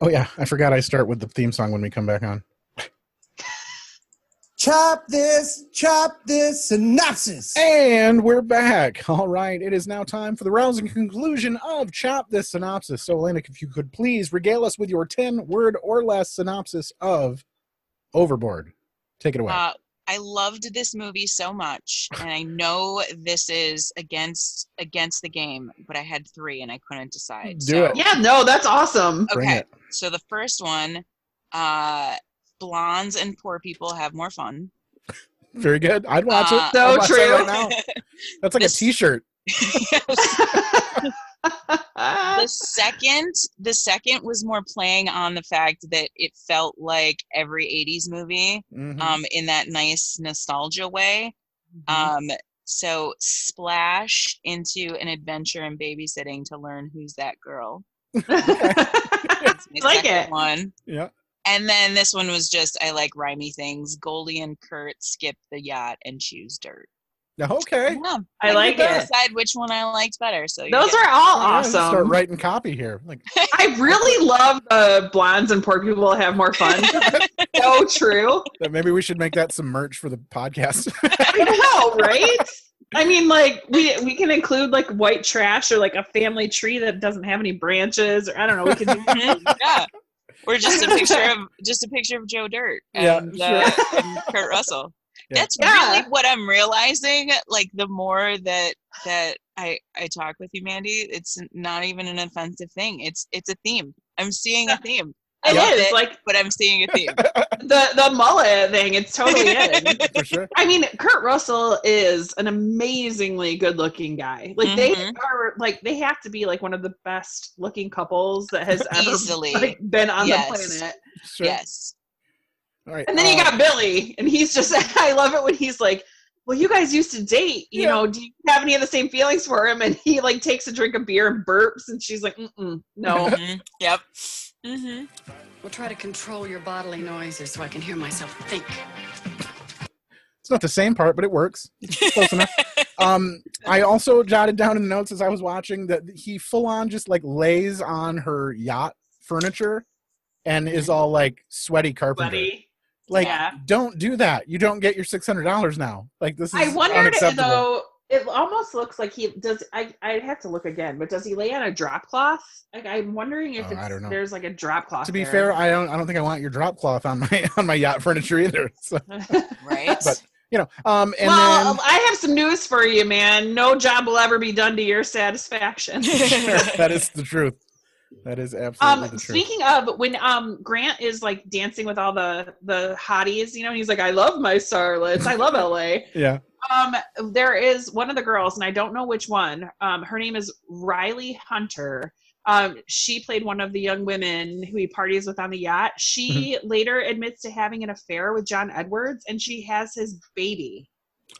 Speaker 1: Oh, yeah, I forgot I start with the theme song when we come back on.
Speaker 10: Chop this, chop this synopsis.
Speaker 1: And we're back. [laughs] All right. It is now time for the rousing conclusion of Chop This Synopsis. So, Elena, if you could please regale us with your 10 word or less synopsis of Overboard. Take it away.
Speaker 3: Uh, I loved this movie so much, and I know this is against against the game, but I had three and I couldn't decide.
Speaker 1: Do
Speaker 3: so,
Speaker 1: it.
Speaker 2: Yeah, no, that's awesome.
Speaker 1: Bring
Speaker 3: Okay,
Speaker 1: it.
Speaker 3: so the first one, uh, blondes and poor people have more fun.
Speaker 1: Very good. I'd watch
Speaker 3: Uh,
Speaker 1: it.
Speaker 2: So
Speaker 1: watch that
Speaker 2: true.
Speaker 1: right now. [laughs] That's like
Speaker 3: This-
Speaker 1: a T-shirt. [laughs]
Speaker 3: the [laughs] second the second was more playing on the fact that it felt like every 80s movie
Speaker 1: Mhm.
Speaker 3: um in that nice nostalgia way um so splash into an adventure in babysitting to learn who's that girl That's my
Speaker 2: like it.
Speaker 3: one
Speaker 1: yeah.
Speaker 3: And then this one was just i like rhymey things goldie and kurt skip the yacht and choose dirt
Speaker 1: Okay.
Speaker 3: yeah
Speaker 2: I like
Speaker 3: couldn't
Speaker 2: it.
Speaker 3: decide which one i liked better so
Speaker 2: Those are all
Speaker 1: Yeah, just Start writing copy here. Like [laughs]
Speaker 2: I really love the blondes and poor people have more fun. [laughs] [laughs] so true.
Speaker 1: that maybe we should make that some merch for the podcast.
Speaker 2: I know, right? I mean, like we we can include like white trash or like a family tree that doesn't have any branches, or I don't know. We can do
Speaker 3: yeah. Or just a picture [laughs] of just a picture of Joe Dirt
Speaker 1: Yeah,
Speaker 3: and, uh, and Kurt Russell.
Speaker 1: Yeah.
Speaker 3: That's
Speaker 2: Yeah.
Speaker 3: really what I'm realizing. Like the more that that I I talk with you, Mandy, it's not even an offensive thing. It's it's a theme. I'm seeing a [laughs] theme.
Speaker 2: It is,
Speaker 3: it,
Speaker 2: like-
Speaker 3: but I'm seeing a theme. [laughs]
Speaker 2: the the mullet thing. It's totally [laughs] in.
Speaker 1: for sure.
Speaker 2: I mean, Kurt Russell is an amazingly good-looking guy. Like they
Speaker 3: Mhm.
Speaker 2: are, like they have to be like one of the best-looking couples that has ever
Speaker 3: Easily.
Speaker 2: like, been on
Speaker 3: Yes.
Speaker 2: the planet.
Speaker 1: Sure.
Speaker 3: Yes.
Speaker 1: All right.
Speaker 2: And then you
Speaker 1: uh,
Speaker 2: got Billy, and he's just, [laughs] I love it when he's like, well, you guys used to date, you
Speaker 1: Yeah.
Speaker 2: know, do you have any of the same feelings for him? And he like takes a drink of beer and burps, and she's like, Mm-mm, no.
Speaker 3: Mhm, Yep. Hmm
Speaker 5: We'll try to control your bodily noises so I can hear myself think.
Speaker 1: It's not the same part, but it works. Close enough. [laughs] Um, I also jotted down in the notes as I was watching that he full on just like lays on her yacht furniture and is all like sweaty carpenter.
Speaker 2: Buddy.
Speaker 1: Like,
Speaker 2: Yeah.
Speaker 1: don't do that. You don't get your six hundred dollars now. Like this is
Speaker 2: I wondered
Speaker 1: unacceptable.
Speaker 2: though. It almost looks like he does. I I'd have to look again, but does he lay on a drop cloth? Like I'm wondering if
Speaker 1: Oh,
Speaker 2: it's,
Speaker 1: I don't know.
Speaker 2: there's like a drop cloth.
Speaker 1: to be
Speaker 2: there.
Speaker 1: fair, I don't. I don't think I want your drop cloth on my [laughs] on my yacht furniture either. [laughs] So, [laughs]
Speaker 3: Right.
Speaker 1: but you know, um, and
Speaker 2: well,
Speaker 1: then
Speaker 2: I have some news for you, man. No job will ever be done to your satisfaction.
Speaker 1: that is the truth. That is absolutely
Speaker 2: Um,
Speaker 1: the truth.
Speaker 2: speaking of when um Grant is like dancing with all the the hotties, you know, he's like, I love my starlets, I love LA.
Speaker 1: Yeah.
Speaker 2: Um, there is one of the girls, and I don't know which one. Um, her name is Rielle Hunter. Um, she played one of the young women who he parties with on the yacht. She
Speaker 1: Mm-hmm.
Speaker 2: later admits to having an affair with John Edwards, and she has his baby,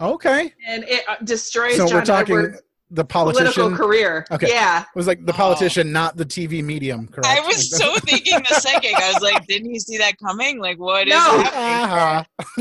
Speaker 1: Okay.
Speaker 2: and it uh, destroys
Speaker 1: So
Speaker 2: John
Speaker 1: we're talking
Speaker 2: Edwards'
Speaker 1: the
Speaker 2: political
Speaker 1: politician.
Speaker 2: career.
Speaker 1: Okay.
Speaker 2: Yeah.
Speaker 1: It was like the
Speaker 3: Oh.
Speaker 1: politician, not the TV medium. Correct.
Speaker 3: I was so [laughs] thinking the second. I was like, didn't you see that coming? Like, what is
Speaker 2: No.
Speaker 3: happening?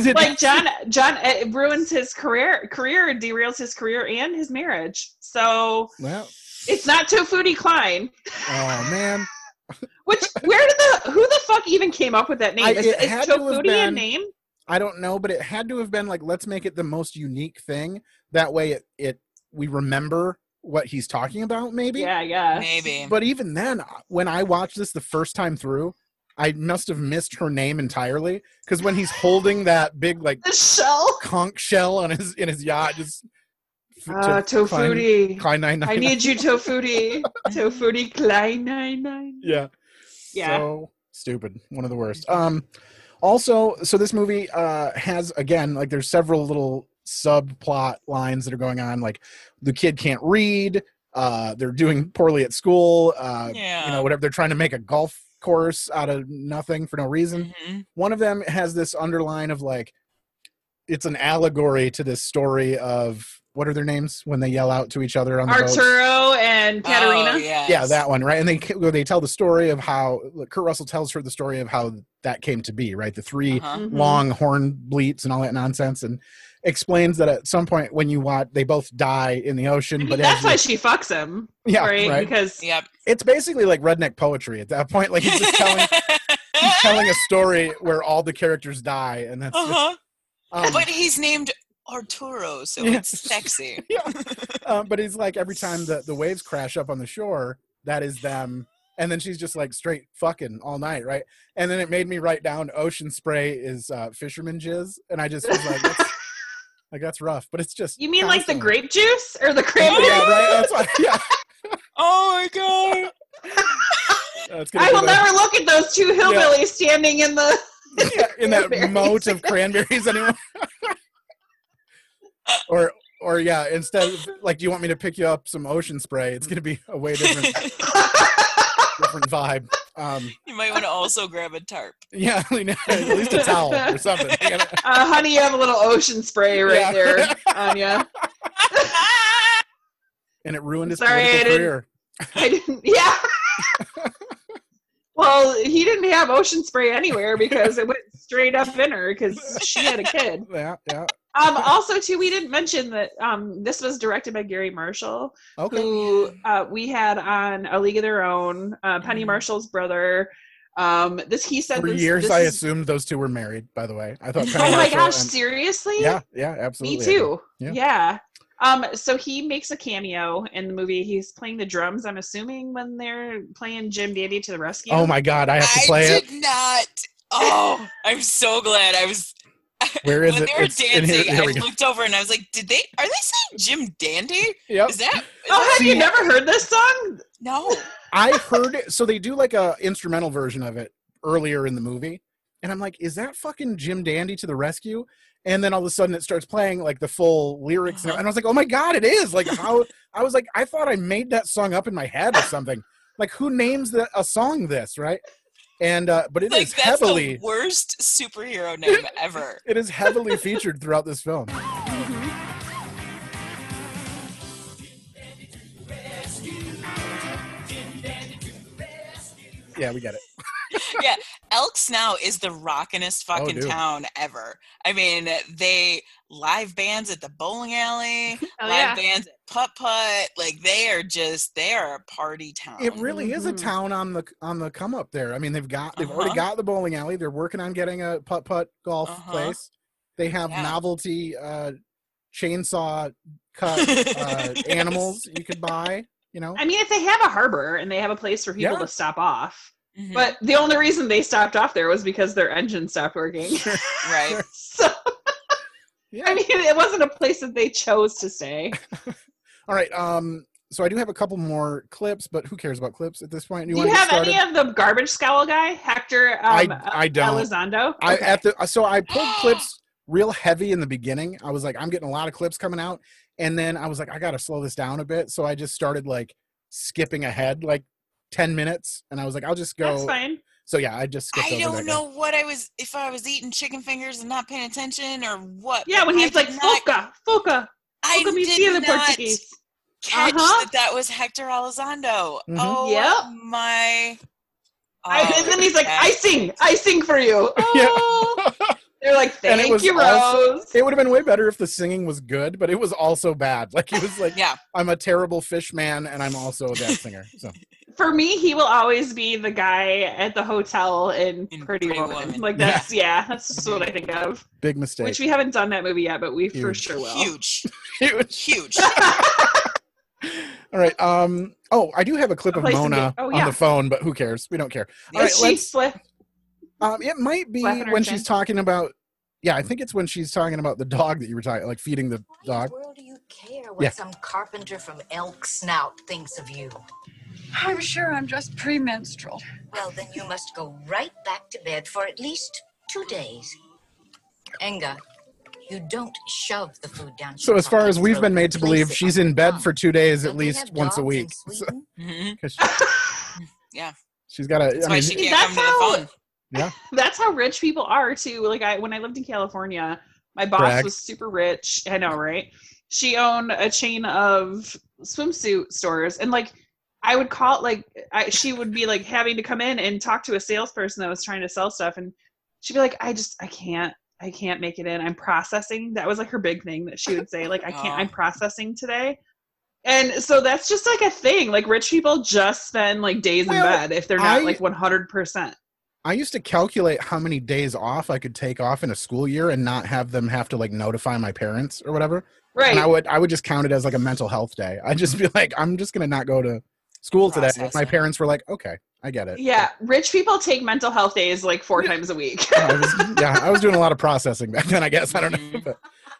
Speaker 1: Uh-huh. [laughs]
Speaker 2: Like John John it ruins his career career derails his career and his marriage. So
Speaker 1: well,
Speaker 2: it's not Tofudi Klein.
Speaker 1: oh man. [laughs]
Speaker 2: Which where did the who the fuck even came up with that name?
Speaker 1: I-
Speaker 2: is
Speaker 1: it
Speaker 2: is
Speaker 1: had to
Speaker 2: a name?
Speaker 1: I don't know, but it had to have been like, let's make it the most unique thing. That way, it, it we remember what he's talking about, maybe.
Speaker 2: Yeah, yeah.
Speaker 3: Maybe.
Speaker 1: But even then, when I watched this the first time through, I must have missed her name entirely because when he's holding that big like
Speaker 2: The shell.
Speaker 1: conch shell on his in his yacht, just f-
Speaker 2: Uh,
Speaker 1: to Klein- Klein nine nine.
Speaker 2: I need you, Tofudi. [laughs] Tofudi Klein nine nine.
Speaker 1: Yeah.
Speaker 2: Yeah.
Speaker 1: So stupid. One of the worst. Um also, so this movie uh has again like there's several little subplot lines that are going on like the kid can't read, uh they're doing poorly at school, uh you know whatever they're trying to make a golf course out of nothing for no reason.
Speaker 3: Mhm.
Speaker 1: One of them has this underline of like it's an allegory to this story of what are their names when they yell out to each other on the boats?
Speaker 2: Arturo and Katerina.
Speaker 3: Oh, yes.
Speaker 1: Yeah, that one, right? And they they tell the story of how Kurt Russell tells her the story of how that came to be, right? The 3
Speaker 3: Uh-huh.
Speaker 2: Mhm.
Speaker 1: long horn bleats and all that nonsense, and explains that at some point when you watch, they both die in the ocean.
Speaker 2: I mean,
Speaker 1: but
Speaker 2: that's why
Speaker 1: you-
Speaker 2: she fucks him.
Speaker 1: yeah,
Speaker 2: right?
Speaker 1: right.
Speaker 2: Because
Speaker 3: Yep.
Speaker 1: It's basically like redneck poetry at that point. Like he's just telling [laughs] he's telling a story where all the characters die, and that's
Speaker 3: uh-huh.
Speaker 1: um,
Speaker 3: But he's named Arturo, so
Speaker 1: Yeah.
Speaker 3: it's sexy. [laughs]
Speaker 1: yeah. [laughs] um, but he's like every time the the waves crash up on the shore, that is them and then she's just like straight fucking all night, right? And then it made me write down ocean spray is uh, fisherman jizz, and I just was like, that's, like that's rough, but it's just
Speaker 2: You mean like the grape juice or the cranberry?
Speaker 1: Yeah, right. That's why, yeah. [laughs]
Speaker 3: Oh my god. [laughs]
Speaker 1: That's gonna
Speaker 2: I
Speaker 1: be
Speaker 2: will never look at those two hillbillies standing in the. [laughs]
Speaker 1: yeah, in that moat of cranberries anymore. or or yeah, instead of like, do you want me to pick you up some ocean spray? It's gonna be a way different different vibe. Um,
Speaker 3: You might want to also grab a tarp.
Speaker 1: yeah, [laughs] I mean, at least a [laughs] towel or something. you know?
Speaker 2: Uh, honey, you have a little ocean spray right
Speaker 1: Yeah.
Speaker 2: there, [laughs] Anya.
Speaker 1: And it ruined his
Speaker 2: Sorry,
Speaker 1: political
Speaker 2: didn't-
Speaker 1: career.
Speaker 2: I didn't. Yeah. well, he didn't have ocean spray anywhere because it went straight up in her because she had a kid.
Speaker 1: Yeah, yeah.
Speaker 2: Um, also, too, we didn't mention that um, this was directed by Garry Marshall,
Speaker 1: Okay.
Speaker 2: who uh, we had on A League of Their Own, uh, Penny Marshall's brother. Um, this he said
Speaker 1: For
Speaker 2: this,
Speaker 1: years,
Speaker 2: this
Speaker 1: I
Speaker 2: is-
Speaker 1: assumed those two were married. By the way, I thought. [laughs] Penny
Speaker 2: Oh my
Speaker 1: Marshall
Speaker 2: gosh!
Speaker 1: and-
Speaker 2: Seriously?
Speaker 1: yeah, yeah, absolutely.
Speaker 2: Me too.
Speaker 1: Yeah.
Speaker 2: Yeah. Um, so he makes a cameo in the movie. He's playing the drums, I'm assuming, when they're playing Jim Dandy to the rescue.
Speaker 1: Oh my god, I have to play
Speaker 3: I
Speaker 1: play
Speaker 3: did
Speaker 1: it.
Speaker 3: not. Oh, I'm so glad I was.
Speaker 1: Where is
Speaker 3: when
Speaker 1: it?
Speaker 3: they were
Speaker 1: It's
Speaker 3: dancing,
Speaker 1: here- here
Speaker 3: I
Speaker 1: we go.
Speaker 3: looked over and I was like, "Did they? Are they saying Jim Dandy?
Speaker 1: Yep.
Speaker 3: Is that?
Speaker 2: Oh, have you
Speaker 1: See-
Speaker 2: never heard this song?
Speaker 3: No.
Speaker 1: I heard it. So they do like a instrumental version of it earlier in the movie, and I'm like, is that fucking Jim Dandy to the rescue? And then all of a sudden it starts playing like the full lyrics, and- uh-huh. and I was like, oh my god, it is! Like how I was like, I thought I made that song up in my head or something. Like who names the, a song this, right? And uh, but it is
Speaker 3: Like that's
Speaker 1: heavily
Speaker 3: the worst superhero name [laughs] ever.
Speaker 1: it is heavily featured throughout this film. [laughs] Yeah, we get it. [laughs]
Speaker 3: yeah, Elk Snout is the rockinest
Speaker 1: Oh,
Speaker 3: fucking
Speaker 1: dude.
Speaker 3: town ever. I mean, they live bands at the bowling alley, [laughs]
Speaker 2: Oh,
Speaker 3: live
Speaker 2: yeah.
Speaker 3: bands at putt putt. Like they are just they are a party town.
Speaker 1: It really is a
Speaker 2: Mhm.
Speaker 1: town on the on the come up there. I mean, they've got they've already
Speaker 3: Uh-huh.
Speaker 1: got the bowling alley. They're working on getting a putt putt golf
Speaker 3: Uh-huh.
Speaker 1: place. They have
Speaker 3: Yeah.
Speaker 1: novelty uh, chainsaw cut uh, [laughs] animals you could buy. You know,
Speaker 2: I mean, if they have a harbor and they have a place for people
Speaker 1: Yeah.
Speaker 2: to stop off,
Speaker 3: Mhm.
Speaker 2: but the only reason they stopped off there was because their engine stopped working.
Speaker 3: right. [laughs]
Speaker 2: so,
Speaker 1: yeah.
Speaker 2: I mean, it wasn't a place that they chose to stay. [laughs]
Speaker 1: All right. Um. So I do have a couple more clips, but who cares about clips at this point?
Speaker 2: Do you
Speaker 1: wanna
Speaker 2: have any of the garbage scowl guy, Hector? Um,
Speaker 1: I- I don't.
Speaker 2: Elizondo?
Speaker 1: I
Speaker 2: Okay.
Speaker 1: at the so I pulled [gasps] clips real heavy in the beginning. I was like, I'm getting a lot of clips coming out, and then I was like, I got to slow this down a bit. So I just started like skipping ahead like ten minutes, and I was like, I'll just go.
Speaker 2: That's fine.
Speaker 1: So yeah, I just skipped
Speaker 3: I
Speaker 1: over
Speaker 3: don't
Speaker 1: that.
Speaker 3: know what I was if I was eating chicken fingers and not paying attention or what.
Speaker 2: Yeah, when
Speaker 3: but I
Speaker 2: he's like,
Speaker 3: did not-
Speaker 2: Foca, Foca,
Speaker 3: I
Speaker 2: Foca me
Speaker 3: did
Speaker 2: feel the
Speaker 3: not
Speaker 2: Portuguese.
Speaker 3: catch
Speaker 2: Uh-huh.
Speaker 3: that that was Hector Elizondo.
Speaker 1: Mhm.
Speaker 3: Oh
Speaker 2: Yep.
Speaker 3: my!
Speaker 2: I, and then he's like, I sing, I sing for you. Oh. [laughs]
Speaker 1: Yeah. [laughs]
Speaker 2: They're like,
Speaker 1: And
Speaker 2: thank
Speaker 1: it was
Speaker 2: you,
Speaker 1: also-
Speaker 2: Rose.
Speaker 1: it would have been way better if the singing was good, but it was also bad. Like he was like, [laughs]
Speaker 3: Yeah,
Speaker 1: I'm a terrible fish man, and I'm also a bad singer. So
Speaker 2: For me, he will always be the guy at the hotel in,
Speaker 3: In
Speaker 2: Pretty,
Speaker 3: Pretty
Speaker 2: Woman.
Speaker 3: Woman.
Speaker 2: Like that's yeah, that's just what I think [laughs] of.
Speaker 1: big mistake.
Speaker 2: Which we haven't done that movie yet, but we for sure will.
Speaker 3: huge, [laughs]
Speaker 1: Huge.
Speaker 3: huge. [laughs]
Speaker 1: All right. Um. Oh, I do have a clip
Speaker 2: A
Speaker 1: of Mona
Speaker 2: be- oh,
Speaker 1: on the phone, but who cares? We don't care. All right.
Speaker 2: Is she
Speaker 1: Let's. Um. It might be
Speaker 2: Flapping her
Speaker 1: when
Speaker 2: chin?
Speaker 1: she's talking about. Yeah, I think it's when she's talking about the dog that you were talking, like feeding the
Speaker 12: Why in
Speaker 1: dog.
Speaker 12: the world do you care what
Speaker 1: Yeah.
Speaker 12: some carpenter from Elk Snout thinks of you?
Speaker 6: I'm sure I'm just premenstrual.
Speaker 12: Well, then you must go right back to bed for at least two days. Enga, you don't shove the food down.
Speaker 1: So as far as we've been made to believe, she's in bed for two days at least once a week. So-
Speaker 12: Sweden? [laughs]
Speaker 1: 'cause [laughs]
Speaker 3: Yeah,
Speaker 1: she's got a.
Speaker 3: that's
Speaker 1: I mean,
Speaker 3: she
Speaker 2: That's how-
Speaker 1: yeah. [laughs]
Speaker 2: That's how rich people are too. Like I when I lived in California, my boss
Speaker 1: Brag.
Speaker 2: was super rich. I know, right? She owned a chain of swimsuit stores and like I would call like I, she would be like having to come in and talk to a salesperson that was trying to sell stuff and she'd be like I just I can't I can't make it in. I'm processing. That was like her big thing that she would say like I can't. I'm processing today. And so that's just like a thing. Like rich people just spend like days in bed if they're not
Speaker 1: I-
Speaker 2: like 100%.
Speaker 1: I used to calculate how many days off I could take off in a school year and not have them have to like notify my parents or whatever.
Speaker 2: Right.
Speaker 1: And I would I would just count it as like a mental health day. I'd just be like, I'm just gonna not go to school today. My parents were like, okay. I get it.
Speaker 2: Yeah, rich people take mental health days like four times a week.
Speaker 1: I was, yeah, I was doing a lot of processing back then. I guess I don't know. [laughs] But,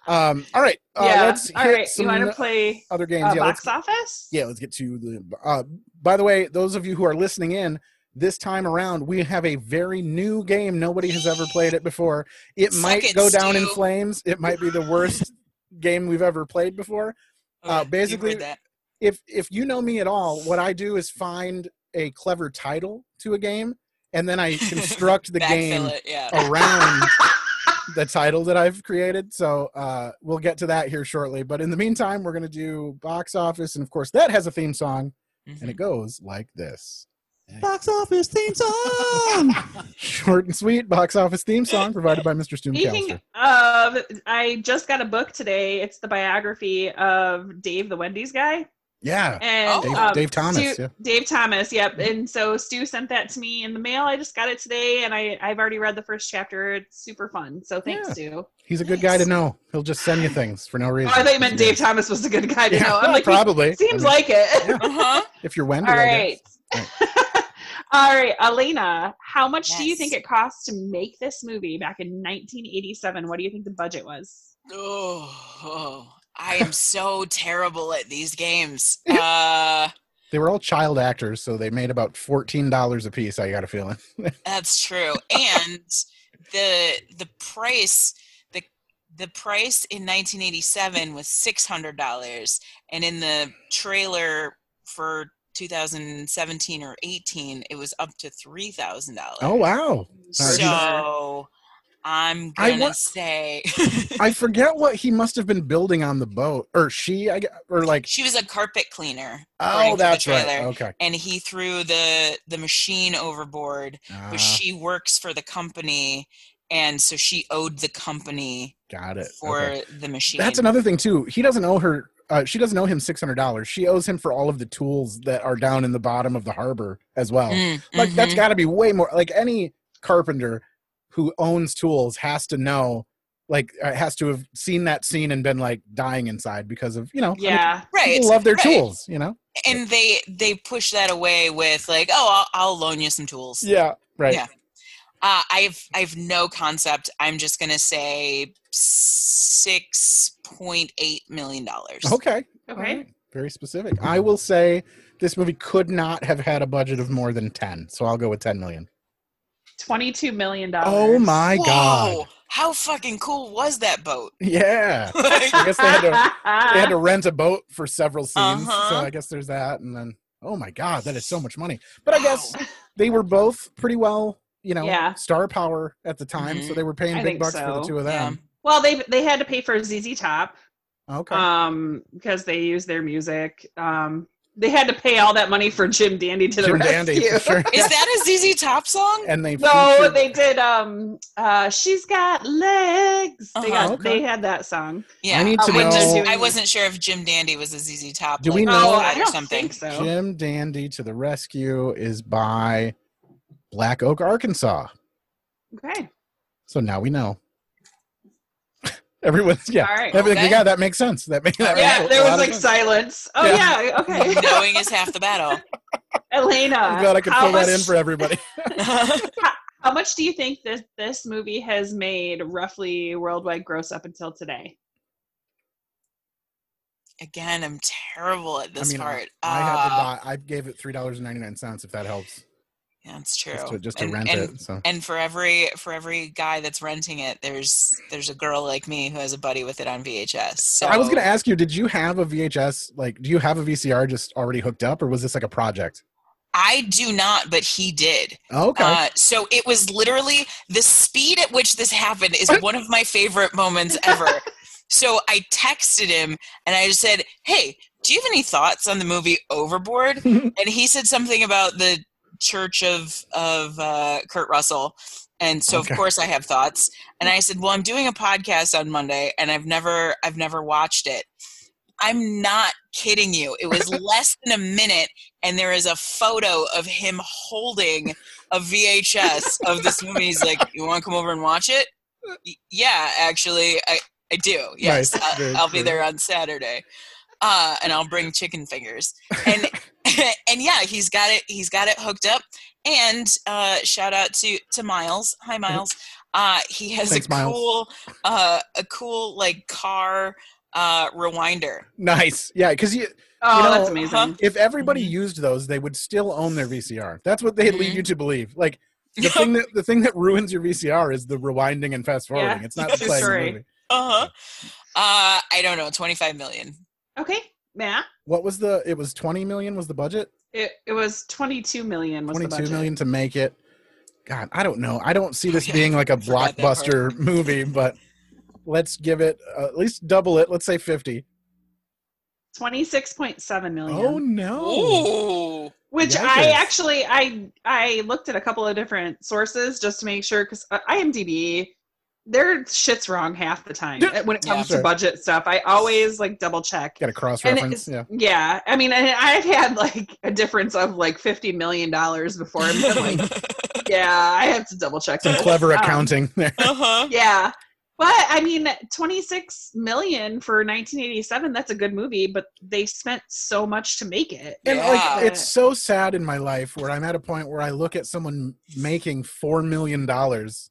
Speaker 1: um, all right, uh,
Speaker 2: yeah.
Speaker 1: let's
Speaker 2: All right. You want to play
Speaker 1: other games.
Speaker 2: uh,
Speaker 1: yeah, let's,
Speaker 2: box office?
Speaker 1: yeah, let's get to the. Uh, by the way, those of you who are listening in, this time around we have a very new game. Nobody has ever played it before. It
Speaker 3: Suck
Speaker 1: might
Speaker 3: it,
Speaker 1: go down in flames. It might be the worst [laughs] game we've ever played before. Uh, basically. If if you know me at all, what I do is find a clever title to a game, and then I construct the [laughs] game
Speaker 3: it, yeah.
Speaker 1: around [laughs] the title that I've created. So uh, we'll get to that here shortly. But in the meantime, we're going to do box office, and of course, that has a theme song,
Speaker 3: Mm-hmm.
Speaker 1: and it goes like this.
Speaker 10: Box office theme song. [laughs]
Speaker 1: Short and sweet box office theme song provided by Mr. Stu
Speaker 2: Speaking of, I just got a book today. It's the biography of Dave, the Wendy's guy.
Speaker 1: Yeah,
Speaker 2: And
Speaker 1: Dave,
Speaker 2: um,
Speaker 1: Dave Thomas.
Speaker 2: Stu-
Speaker 1: yeah.
Speaker 2: Dave Thomas, yep. And so Stu sent that to me in the mail. I just got it today, and I I've already read the first chapter. It's super fun. So thanks,
Speaker 1: Yeah.
Speaker 2: Stu.
Speaker 1: He's a good guy to know. He'll just send you things for no reason.
Speaker 2: Oh, I thought you meant
Speaker 1: Yeah.
Speaker 2: Dave Thomas was a good guy to
Speaker 1: Yeah,
Speaker 2: know. I'm like,
Speaker 1: probably.
Speaker 2: Seems
Speaker 1: I mean,
Speaker 2: like it. [laughs]
Speaker 3: Uh-huh.
Speaker 1: If you're Wendy,
Speaker 2: All
Speaker 1: I
Speaker 2: right.
Speaker 1: guess. [laughs]
Speaker 2: All right, Elena, how much do you think it cost to make this movie back in 1987? What do you think the budget was?
Speaker 3: Oh, oh, I am [laughs] so terrible at these games. Uh,
Speaker 1: They were all child actors, so they made about fourteen dollars a piece. I got a feeling. [laughs]
Speaker 3: that's true. And the the price the the price in 1987 was six hundred dollars, and in the trailer for 2017 or 18, it was up to three thousand dollars.
Speaker 1: oh wow!
Speaker 3: So I'm gonna
Speaker 1: wa-
Speaker 3: say
Speaker 1: I [laughs] forget what he must have been building on the boat, or she, I or like.
Speaker 3: she was a carpet cleaner.
Speaker 1: Oh, that's right. Okay.
Speaker 3: And he threw the the machine overboard,
Speaker 1: Ah,
Speaker 3: but she works for the company, and so she owed the company
Speaker 1: got it.
Speaker 3: for
Speaker 1: Okay.
Speaker 3: the machine.
Speaker 1: That's another thing too. He doesn't owe her. Uh, she doesn't owe him six hundred dollars. She owes him for all of the tools that are down in the bottom of the harbor as well.
Speaker 3: Mm,
Speaker 1: Like that's
Speaker 3: mhm.
Speaker 1: got to be way more. Like any carpenter who owns tools has to know. Like uh, has to have seen that scene and been like dying inside because of you know. I mean,
Speaker 2: Yeah.
Speaker 3: right.
Speaker 1: people love their
Speaker 3: right.
Speaker 1: tools. You know.
Speaker 3: and they they push that away with like, oh, I'll, I'll loan you some tools.
Speaker 1: Yeah. Right.
Speaker 3: Yeah. Uh, I've I've no concept. I'm just gonna say six point eight million dollars.
Speaker 1: Okay.
Speaker 2: Okay.
Speaker 1: All right. Very specific. I will say this movie could not have had a budget of more than 10. So I'll go with 10 million.
Speaker 2: $22 million.
Speaker 1: Oh my
Speaker 3: Whoa!
Speaker 1: god.
Speaker 3: How fucking cool was that boat? [laughs]
Speaker 1: Yeah.
Speaker 3: Like, [laughs]
Speaker 1: I guess they had to they had to [laughs] rent a boat for several scenes. So
Speaker 3: Uh-huh.
Speaker 1: I guess there's that and then oh my god, that is so much money. But I guess they were both pretty well, you know,
Speaker 2: Yeah.
Speaker 1: star power at the time, so
Speaker 3: Mhm.
Speaker 1: they were paying
Speaker 2: I
Speaker 1: big
Speaker 2: think
Speaker 1: bucks for the two of
Speaker 3: Yeah.
Speaker 1: them.
Speaker 2: Well, they they had to pay for ZZ Top
Speaker 1: Okay.
Speaker 2: um, because they use their music. Um, they had to pay all that money for Jim Dandy to the
Speaker 1: Jim
Speaker 2: rescue.
Speaker 1: Dandy for sure.
Speaker 3: Is that a ZZ Top song?
Speaker 1: and they
Speaker 2: No,
Speaker 1: featured-
Speaker 2: they did. Um, uh, she's got legs. They
Speaker 3: Uh-huh.
Speaker 2: got.
Speaker 1: Okay.
Speaker 2: They had that song.
Speaker 3: Yeah,
Speaker 1: I need to
Speaker 3: I just-
Speaker 1: know-
Speaker 3: I wasn't sure if Jim Dandy was a ZZ Top.
Speaker 1: Do we
Speaker 3: like,
Speaker 1: know-
Speaker 2: Oh,
Speaker 3: guy
Speaker 2: I
Speaker 3: or
Speaker 2: don't
Speaker 3: something?
Speaker 2: think so.
Speaker 1: Jim Dandy to the rescue is by Black Oak, Arkansas.
Speaker 2: Okay.
Speaker 1: So now we know. Everyone's yeah.
Speaker 2: All right.
Speaker 1: Everything,
Speaker 3: Okay.
Speaker 1: yeah, that makes sense. That makes that
Speaker 2: Yeah,
Speaker 1: makes
Speaker 2: there
Speaker 1: lot
Speaker 2: was
Speaker 1: of
Speaker 2: like silence. Oh
Speaker 1: Yeah.
Speaker 2: yeah. Okay. [laughs]
Speaker 3: Knowing is half the battle. [laughs]
Speaker 2: Elena,
Speaker 1: I'm glad I could
Speaker 2: how
Speaker 1: fill
Speaker 2: much,
Speaker 1: that in for everybody. [laughs]
Speaker 2: How much do you think this this movie has made roughly worldwide gross up until today?
Speaker 3: Again, I'm terrible at this
Speaker 1: I mean,
Speaker 3: part.
Speaker 1: I had to
Speaker 3: Uh,
Speaker 1: buy. I gave it three dollars and ninety nine cents. If that helps,
Speaker 3: It's true.
Speaker 1: just to, just to
Speaker 3: and,
Speaker 1: rent
Speaker 3: and,
Speaker 1: it. So
Speaker 3: and for every for every guy that's renting it, there's there's a girl like me who has a buddy with it on VHS. So
Speaker 1: I was going to ask you, did you have a VHS? Like, do you have a VCR just already hooked up, or was this like a project?
Speaker 3: I do not, but he did.
Speaker 1: Okay.
Speaker 3: Uh, so it was literally the speed at which this happened is [laughs] one of my favorite moments ever. so I texted him and I just said, "Hey, do you have any thoughts on the movie Overboard?" [laughs] and he said something about the Church of of uh, Kurt Russell. And so
Speaker 1: Okay.
Speaker 3: of course I have thoughts. And I said, "Well, I'm doing a podcast on Monday and I've never I've never watched it." I'm not kidding you. It was [laughs] less than a minute, and there is a photo of him holding a VHS of this movie. He's like, "You want to come over and watch it?" Yeah, actually, I I do. Yes,
Speaker 1: Nice.
Speaker 3: I'll, I'll be there on Saturday, uh, and I'll bring chicken fingers. And [laughs] [laughs] and yeah, he's got it. He's got it hooked up, And uh, shout out to to Miles. Hi, Miles. Uh, he has
Speaker 1: Thanks,
Speaker 3: a
Speaker 1: Miles.
Speaker 3: cool, uh, a cool like car uh, rewinder.
Speaker 1: Nice. Yeah, because you.
Speaker 2: Oh,
Speaker 1: you know,
Speaker 2: that's amazing.
Speaker 1: If everybody
Speaker 3: Mm-hmm.
Speaker 1: used those, they would still own their VCR. That's what they lead
Speaker 3: Mhm.
Speaker 1: you to believe. Like [laughs] the thing that the thing that ruins your VCR is the rewinding and fast forwarding.
Speaker 2: Yeah,
Speaker 1: it's not
Speaker 2: true
Speaker 1: playing the
Speaker 2: story.
Speaker 1: movie.
Speaker 3: Uh huh. Uh, I don't know, twenty five million.
Speaker 2: Okay, Matt.
Speaker 1: What was the? It was twenty million. Was the budget?
Speaker 2: It, it was 22 million was the
Speaker 1: Twenty-two
Speaker 2: budget.
Speaker 1: million to make it. God, I don't know. I don't see this [laughs] being like a
Speaker 3: forgot that part.
Speaker 1: blockbuster [laughs] movie, but let's give it uh, at least double it. Let's say fifty.
Speaker 2: 26.7 million.
Speaker 1: Oh no!
Speaker 3: Ooh.
Speaker 2: Which I actually I I looked at a couple of different sources just to make sure because IMDb their shit's wrong half the time
Speaker 1: Yeah.
Speaker 2: when it
Speaker 3: Yeah.
Speaker 2: comes
Speaker 1: Sure.
Speaker 2: to budget stuff. I always like double check.
Speaker 1: Got a cross reference. Yeah.
Speaker 2: Yeah, I mean, and I've had like a difference of like fifty million dollars before. I'm like, [laughs] yeah, I have to double check.
Speaker 1: Some
Speaker 2: this.
Speaker 1: clever
Speaker 2: Um,
Speaker 1: accounting there.
Speaker 3: Uh huh.
Speaker 2: yeah, but I mean, twenty six million for 1987. That's a good movie, but they spent so much to make it.
Speaker 1: And
Speaker 3: Yeah.
Speaker 1: like it's so sad in my life where I'm at a point where I look at someone making four million dollars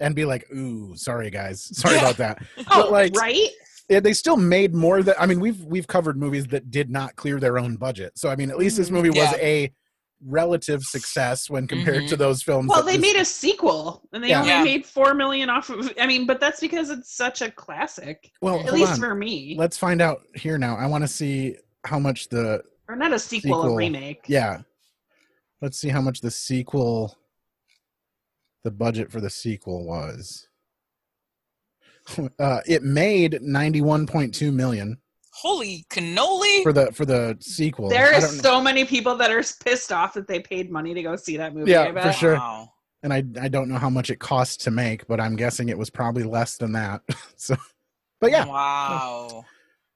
Speaker 1: and be like, "Ooh, sorry guys, [laughs] sorry
Speaker 3: Yeah.
Speaker 1: about that." [laughs]
Speaker 2: oh,
Speaker 1: but, like,
Speaker 2: right?
Speaker 1: Yeah, they still made more that I mean, we've we've covered movies that did not clear their own budget. So I mean, at least this
Speaker 2: Mhm.
Speaker 1: movie was a relative success when compared to those films.
Speaker 2: Well, they
Speaker 1: just-
Speaker 2: made a sequel, and they
Speaker 1: Yeah.
Speaker 2: only
Speaker 3: Yeah.
Speaker 2: made four million off of. I mean, but that's because it's such a classic,
Speaker 1: well.
Speaker 2: at least
Speaker 1: on.
Speaker 2: for me.
Speaker 1: Let's find out here now. I want to see how much the
Speaker 2: or not a sequel,
Speaker 1: sequel-
Speaker 2: a remake.
Speaker 1: yeah. Let's see how much the sequel, the budget for the sequel was. [laughs] Uh, it made ninety one point two million
Speaker 3: Holy cannoli!
Speaker 1: for the for the sequel.
Speaker 2: There are so many people that are pissed off that they paid money to go see that movie.
Speaker 1: Yeah, for sure.
Speaker 3: Wow.
Speaker 1: and I I don't know how much it cost to make, but I'm guessing it was probably less than that. [laughs] so, but yeah,
Speaker 3: Wow.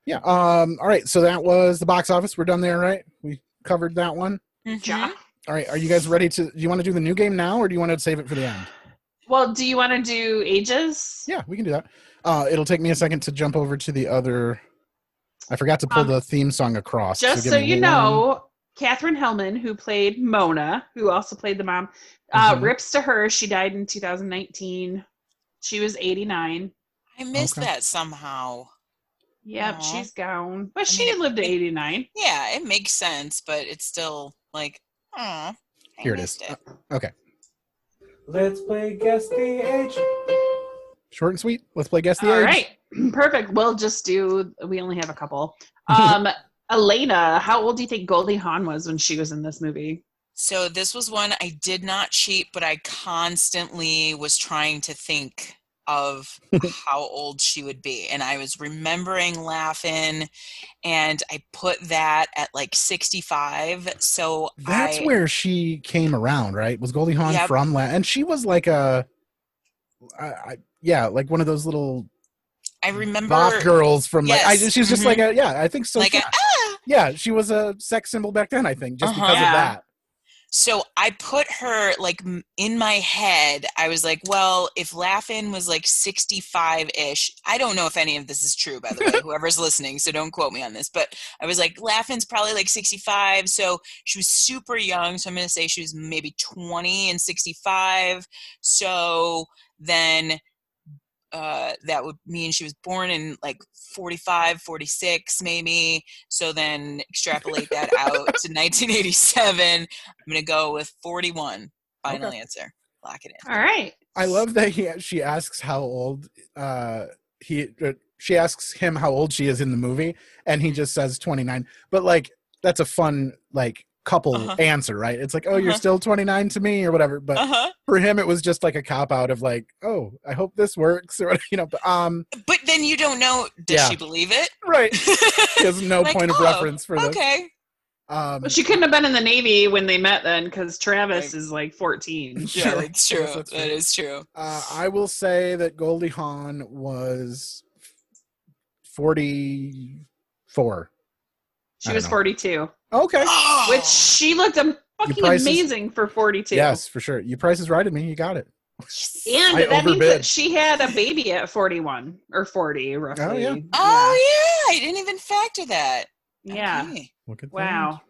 Speaker 1: yeah. Um. All right. So that was the box office. We're done there, right? We covered that one.
Speaker 3: Mhm.
Speaker 2: Ja.
Speaker 1: All right. Are you guys ready to? Do you want to do the new game now, or do you want to save it for the end?
Speaker 2: Well, do you want to do ages?
Speaker 1: Yeah, we can do that. Uh, it'll take me a second to jump over to the other. I forgot to pull
Speaker 2: Um,
Speaker 1: the theme song across.
Speaker 2: Just
Speaker 1: give
Speaker 2: so you
Speaker 1: one-
Speaker 2: know, Katherine Helmond, who played Mona, who also played the mom, uh,
Speaker 1: Mhm.
Speaker 2: rips to her. She died in 2019. She was 89.
Speaker 3: I missed
Speaker 1: Okay.
Speaker 3: that somehow.
Speaker 2: Yep,
Speaker 3: Aw.
Speaker 2: she's gone. But
Speaker 3: I
Speaker 2: she
Speaker 3: mean, it-
Speaker 2: lived to 89.
Speaker 3: Yeah, it makes sense, but it's still like,
Speaker 1: Here it is. Uh, okay.
Speaker 10: Let's play guess the age.
Speaker 1: Short and sweet. Let's play guess the
Speaker 2: All
Speaker 1: age.
Speaker 2: right, [clears throat] perfect. We'll just do. We only have a couple. [laughs] Um, Elena, how old do you think Goldie Hawn was when she was in this movie?
Speaker 3: So this was one I did not cheat, but I constantly was trying to think of [laughs] how old she would be. And I was remembering laughing and I put that at like 65. So
Speaker 1: That's
Speaker 3: I,
Speaker 1: where she came around, right? Was Goldie Hawn
Speaker 3: Yep.
Speaker 1: from? La- and she was like a, I, I, yeah, like one of those little
Speaker 3: I remember
Speaker 1: goth girls from like. I,
Speaker 3: Yes,
Speaker 1: she was just
Speaker 3: mhm.
Speaker 1: like a, yeah, I think so.
Speaker 3: like a, ah!
Speaker 1: yeah, she was a sex symbol back then. I think just
Speaker 3: Uh-huh.
Speaker 1: because
Speaker 2: Yeah.
Speaker 1: of that.
Speaker 3: So I put her like in my head. I was like, well, if Laugh-In was like 65 ish, I don't know if any of this is true, by the way, [laughs] whoever's listening. So don't quote me on this. But I was like, Laugh-In's probably like 65. So she was super young. So I'm going to say she was maybe 20 and 65. So then uh, that would mean she was born in like 45, 46, maybe. So then extrapolate that out to [laughs] 1987. I'm going to go with 41. Final
Speaker 1: Okay.
Speaker 3: answer. Lock it in.
Speaker 2: All right.
Speaker 1: I love that he she asks how old uh he uh, she asks him how old she is in the movie and he just says 29 but like that's a fun like couple
Speaker 3: Uh-huh.
Speaker 1: answer right it's like oh you're
Speaker 3: Uh-huh.
Speaker 1: still 29 to me or whatever but
Speaker 3: Uh huh.
Speaker 1: for him it was just like a cop out of like oh i hope this works or [laughs] you know but um
Speaker 3: But then you don't know, does
Speaker 1: Yeah.
Speaker 3: she believe it?
Speaker 1: right he has no [laughs]
Speaker 3: Like,
Speaker 1: point of
Speaker 3: oh,
Speaker 1: reference for this
Speaker 3: Okay.
Speaker 1: um
Speaker 2: But she couldn't have been in the Navy when they met then, because Travis is like 14. [laughs]
Speaker 3: Yeah,
Speaker 1: Sure.
Speaker 3: that's
Speaker 1: Yes,
Speaker 3: true.
Speaker 1: that's true.
Speaker 3: is true.
Speaker 1: uh, i will say that goldie hawn was 44
Speaker 2: She was
Speaker 1: know.
Speaker 2: 42,
Speaker 1: okay
Speaker 3: Oh,
Speaker 2: which she looked am- fucking
Speaker 1: prices-
Speaker 2: amazing for 42.
Speaker 1: yes for sure you price is right at me you got it
Speaker 2: And
Speaker 1: I
Speaker 2: that means that she had a baby at 41 or 40, roughly.
Speaker 1: Oh, yeah.
Speaker 3: oh yeah. I didn't even factor that.
Speaker 2: Yeah.
Speaker 3: Okay.
Speaker 1: Look at that.
Speaker 2: Wow.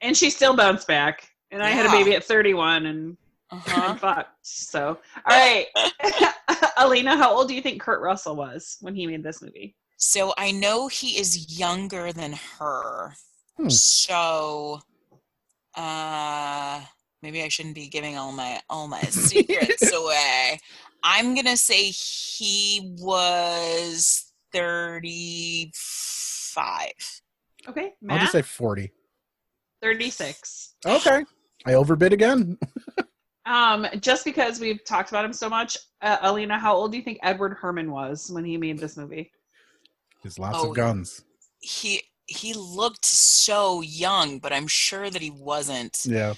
Speaker 2: And she still bounced back. and I had a baby at 31 and
Speaker 3: Uh-huh.
Speaker 2: I'm fucked. So, all right, [laughs] Alina, how old do you think Kurt Russell was when he made this movie?
Speaker 3: So I know he is younger than her.
Speaker 1: Hmm.
Speaker 3: So uh maybe I shouldn't be giving all my all my [laughs] secrets away. I'm gonna say he was 35.
Speaker 2: Okay,
Speaker 1: I'll just say 40.
Speaker 2: 36.
Speaker 1: Okay. I overbid again. [laughs]
Speaker 2: Um, just because we've talked about him so much, uh, Alina, how old do you think Edward Herrmann was when he made this movie?
Speaker 1: He's lots
Speaker 3: Oh,
Speaker 1: of guns.
Speaker 3: He he looked so young, but I'm sure that he wasn't.
Speaker 1: Yeah.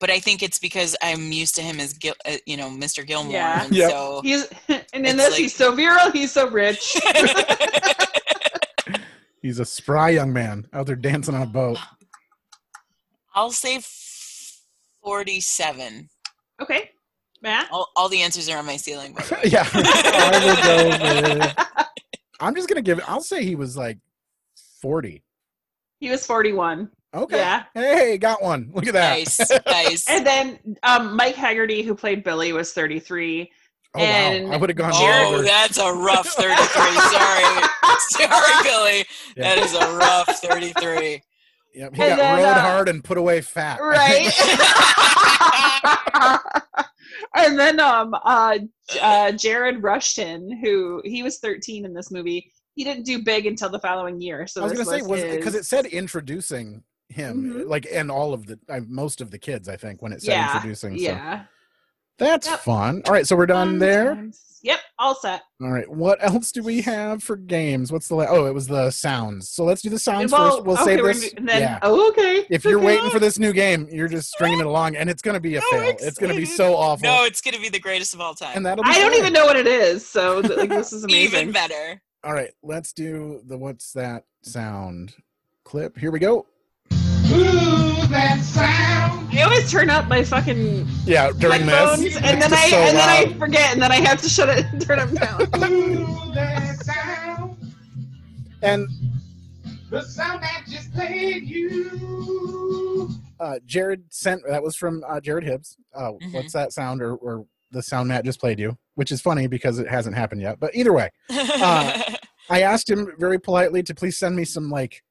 Speaker 3: But I think it's because I'm used to him as Gil, uh, you know, Mr. Gilmore.
Speaker 2: Yeah.
Speaker 3: And
Speaker 1: Yep.
Speaker 3: so
Speaker 2: He's [laughs] and in this
Speaker 3: like-
Speaker 2: he's so virile, he's so rich. [laughs]
Speaker 1: He's a spry young man out there dancing on a boat.
Speaker 3: I'll say 47.
Speaker 2: okay, Matt.
Speaker 3: All, all the answers are on my ceiling. By the [laughs] way.
Speaker 1: yeah. I will go with, I'm just going to give I'll say he was like 40.
Speaker 2: He was 41.
Speaker 1: Okay.
Speaker 2: Yeah.
Speaker 1: Hey, got one. Look at that.
Speaker 3: Nice, nice. [laughs]
Speaker 2: And then um, Mike Hagerty, who played Billy, was 33.
Speaker 1: Oh,
Speaker 2: and
Speaker 1: wow. I would have gone
Speaker 3: Oh,
Speaker 1: over.
Speaker 3: that's a rough [laughs] 33. Sorry. Sorry, Billy. That is a rough 33.
Speaker 1: Yep, he
Speaker 2: And
Speaker 1: got
Speaker 2: then,
Speaker 1: rode
Speaker 2: uh,
Speaker 1: hard and put away fat.
Speaker 2: Right. [laughs] and then um uh, uh Jared Rushton, who he was 13 in this movie. He didn't do big until the following year. So
Speaker 1: I was going to say, was
Speaker 2: his-
Speaker 1: because it said introducing him,
Speaker 2: Mhm.
Speaker 1: like, and all of the, uh, most of the kids, I think, when it said
Speaker 2: yeah,
Speaker 1: introducing. So
Speaker 2: Yeah.
Speaker 1: that's
Speaker 2: Yep.
Speaker 1: fun. All right, so we're done
Speaker 2: Fun
Speaker 1: there.
Speaker 2: times. Yep, all set.
Speaker 1: All right. What else do we have for games? What's the la- oh? It was the sounds. So let's do the sounds
Speaker 2: Well,
Speaker 1: first. We'll
Speaker 2: okay,
Speaker 1: save this.
Speaker 2: gonna then-
Speaker 1: yeah.
Speaker 2: Oh, okay.
Speaker 1: If you're
Speaker 2: Okay.
Speaker 1: waiting for this new game, you're just stringing it along, and it's gonna be a
Speaker 3: So
Speaker 1: fail. It's gonna be [laughs] so awful.
Speaker 3: No, it's going to be the greatest of all time.
Speaker 1: and that'll be.
Speaker 2: I don't even know what it is, so like this is [laughs] amazing.
Speaker 3: Even better.
Speaker 1: All right. Let's do the what's that sound clip. Here we go. Ooh, that sound.
Speaker 2: I always turn up my fucking
Speaker 1: Yeah. During
Speaker 2: headphones,
Speaker 1: this,
Speaker 2: and then I
Speaker 1: so
Speaker 2: and then I forget, and then I have to shut it and turn them down.
Speaker 1: And
Speaker 10: The sound that just played you.
Speaker 1: uh, Jared sent that was from uh, Jared Hibbs. Uh,
Speaker 3: Mhm.
Speaker 1: What's that sound or, or the sound Matt just played you? Which is funny because it hasn't happened yet. But either way, [laughs] Uh, I asked him very politely to please send me some like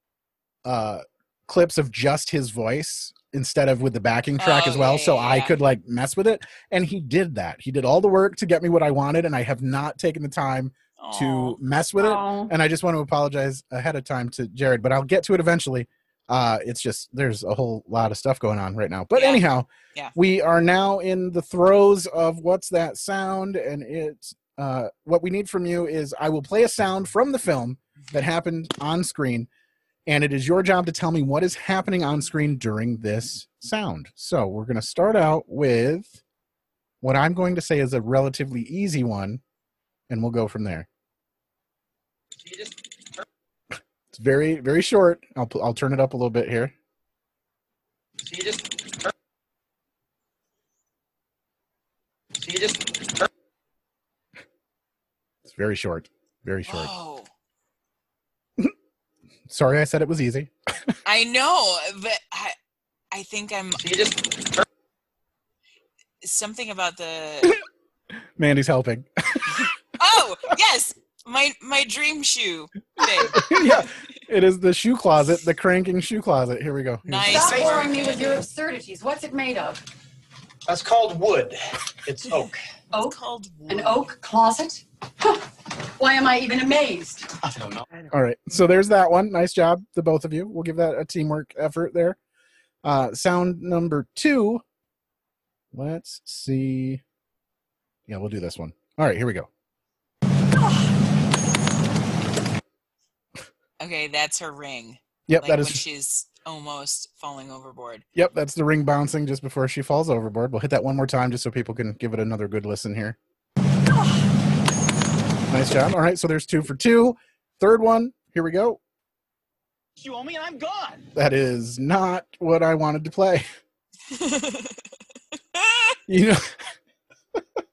Speaker 1: uh clips of just his voice instead of with the backing track
Speaker 3: Oh,
Speaker 1: as well
Speaker 3: yeah,
Speaker 1: so
Speaker 3: yeah,
Speaker 1: I could like mess with it and he did that. He did all the work to get me what I wanted and I have not taken the time
Speaker 3: Aw.
Speaker 1: to mess with it and I just want to apologize ahead of time to Jared but I'll get to it eventually. Uh it's just there's a whole lot of stuff going on right now. But
Speaker 3: Yeah.
Speaker 1: anyhow,
Speaker 3: Yeah.
Speaker 1: we are now in the throes of what's that sound and it's uh what we need from you is I will play a sound from the film that happened on screen and it is your job to tell me what is happening on screen during this sound. So, we're going to start out with what I'm going to say is a relatively easy one and we'll go from there. It's very very short. I'll I'll turn it up a little bit here.
Speaker 8: So you just. You just.
Speaker 1: It's very short. Very short.
Speaker 3: Whoa. [laughs]
Speaker 1: Sorry I said it was easy. [laughs]
Speaker 3: I know, but I, I think I'm
Speaker 8: you just.
Speaker 3: something about the. [laughs]
Speaker 1: Mandy's helping.
Speaker 3: Oh yes, my my dream shoe thing. [laughs]
Speaker 1: yeah, it is the shoe closet, the cranking shoe closet. Here we go. Here's-
Speaker 3: Nice.
Speaker 5: Stop boring me with your absurdities. What's it made of?
Speaker 8: That's called wood. It's [laughs] oak.
Speaker 5: Oak?
Speaker 3: It's called
Speaker 5: An oak closet? Huh. Why am I even amazed?
Speaker 8: I don't know.
Speaker 1: All right, so there's that one. Nice job, the both of you. We'll give that a teamwork effort there. Uh, sound number two. Let's see. Yeah, we'll do this one. All right, here we go.
Speaker 3: Okay, that's her ring.
Speaker 1: Yep,
Speaker 3: like
Speaker 1: that
Speaker 3: when
Speaker 1: is.
Speaker 3: she's almost falling overboard.
Speaker 1: Yep, that's the ring bouncing just before she falls overboard. We'll hit that one more time just so people can give it another good listen here. Nice job. All right, so there's two for two. Third one, here we go.
Speaker 4: You owe me and I'm gone.
Speaker 1: That is not what I wanted to play. [laughs] You know, [laughs]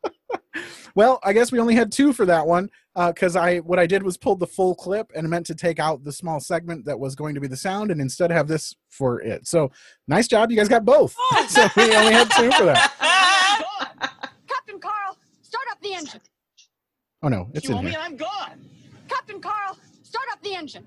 Speaker 1: Well, I guess we only had two for that one uh, because I what I did was pulled the full clip and meant to take out the small segment that was going to be the sound and instead have this for it. So nice job, you guys got both. Oh. [laughs] so we only had two for that.
Speaker 6: Captain Carl, start up the engine.
Speaker 1: Oh no, it's
Speaker 4: you
Speaker 1: in
Speaker 4: owe me,
Speaker 1: here.
Speaker 4: I'm gone.
Speaker 6: Captain Carl, start up the engine.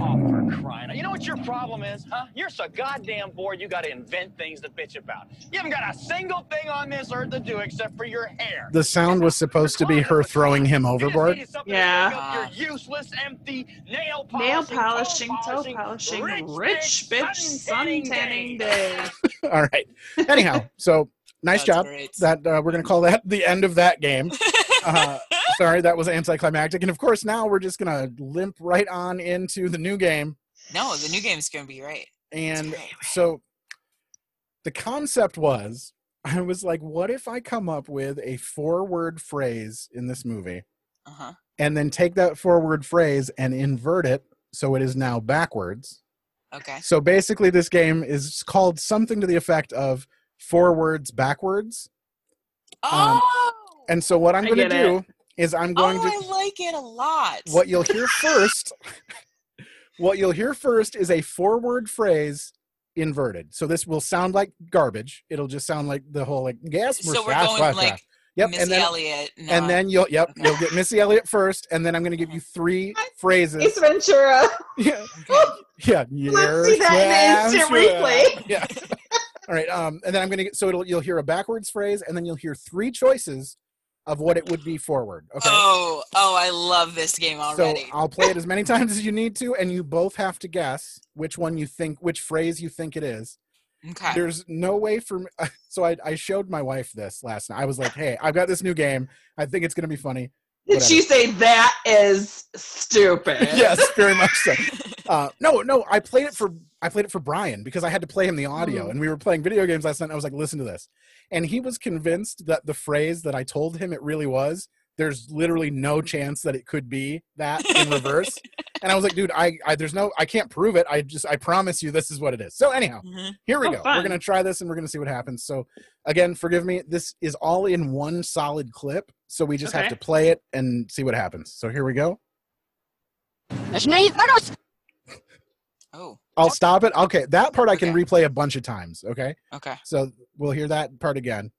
Speaker 4: Oh, for crying out. You know what your problem is, huh? You're so goddamn bored you gotta invent things to bitch about. You haven't got a single thing on this earth to do except for your hair.
Speaker 1: The sound was supposed to be her throwing him overboard.
Speaker 2: Yeah.
Speaker 4: You're useless, empty, nail
Speaker 2: Nail
Speaker 4: polishing,
Speaker 2: polishing, toe polishing,
Speaker 4: rich
Speaker 2: rich
Speaker 4: bitch
Speaker 2: bitch sun tanning day. [laughs]
Speaker 1: All right. Anyhow, so nice
Speaker 3: That's
Speaker 1: job.
Speaker 3: great.
Speaker 1: That uh, we're gonna call that the end of that game. [laughs] Uh, sorry, that was anticlimactic. And of course, now we're just gonna limp right on into the new game.
Speaker 3: No, the new game's gonna be great.
Speaker 1: And so the concept was [laughs] I was like, what if I come up with a four word phrase in this movie
Speaker 3: Uh huh.
Speaker 1: and then take that four word phrase and invert it so it is now backwards?
Speaker 3: Okay.
Speaker 1: So basically, this game is called something to the effect of four words backwards. Um,
Speaker 3: Oh,
Speaker 1: and so what I'm going to
Speaker 2: get
Speaker 1: do is I'm going
Speaker 3: oh,
Speaker 1: to
Speaker 3: I like it a lot.
Speaker 1: what you'll hear [laughs] first what you'll hear first is a four word phrase inverted so this will sound like garbage it'll just sound like the whole like gas
Speaker 3: So we're going like
Speaker 1: yep
Speaker 3: Missy
Speaker 1: and then
Speaker 3: Elliott.
Speaker 1: and then you'll yep you'll get missy elliott first and then i'm going to give you three phrases
Speaker 2: Ace Ventura. [laughs]
Speaker 1: yeah [laughs] yeah
Speaker 2: Let's see that in the instant replay.
Speaker 1: yeah all right um and then i'm going to get so it'll you'll hear a backwards phrase and then you'll hear three choices of what it would be forward okay
Speaker 3: Oh, oh, I love this game already.
Speaker 1: So I'll play it as many [laughs] times as you need to, and you both have to guess which one you think, which phrase you think it is.
Speaker 3: okay.
Speaker 1: There's no way for me. [laughs] So I, I showed my wife this last night. I was like, "Hey, I've got this new game. I think it's gonna be funny."
Speaker 2: Did she say that is stupid? [laughs]
Speaker 1: yes, very much so. [laughs] Uh, no, no, I played it for I played it for Brian because I had to play him the audio,
Speaker 2: Mm.
Speaker 1: and we were playing video games last night. And I was like, "Listen to this," and he was convinced that the phrase that I told him it really was. There's literally no chance that it could be that in reverse. [laughs] and I was like, "Dude, I, I there's no I can't prove it. I just I promise you this is what it is." So anyhow,
Speaker 3: Mhm.
Speaker 1: here we
Speaker 2: Oh,
Speaker 1: go. We're gonna try this and we're gonna see what happens. So again, forgive me. This is all in one solid clip, so we just have to play it and see what happens. So here we go. [laughs]
Speaker 3: Oh,
Speaker 1: I'll stop it. Okay, that part I can replay a bunch of times. Okay,
Speaker 3: okay.
Speaker 1: so we'll hear that part again.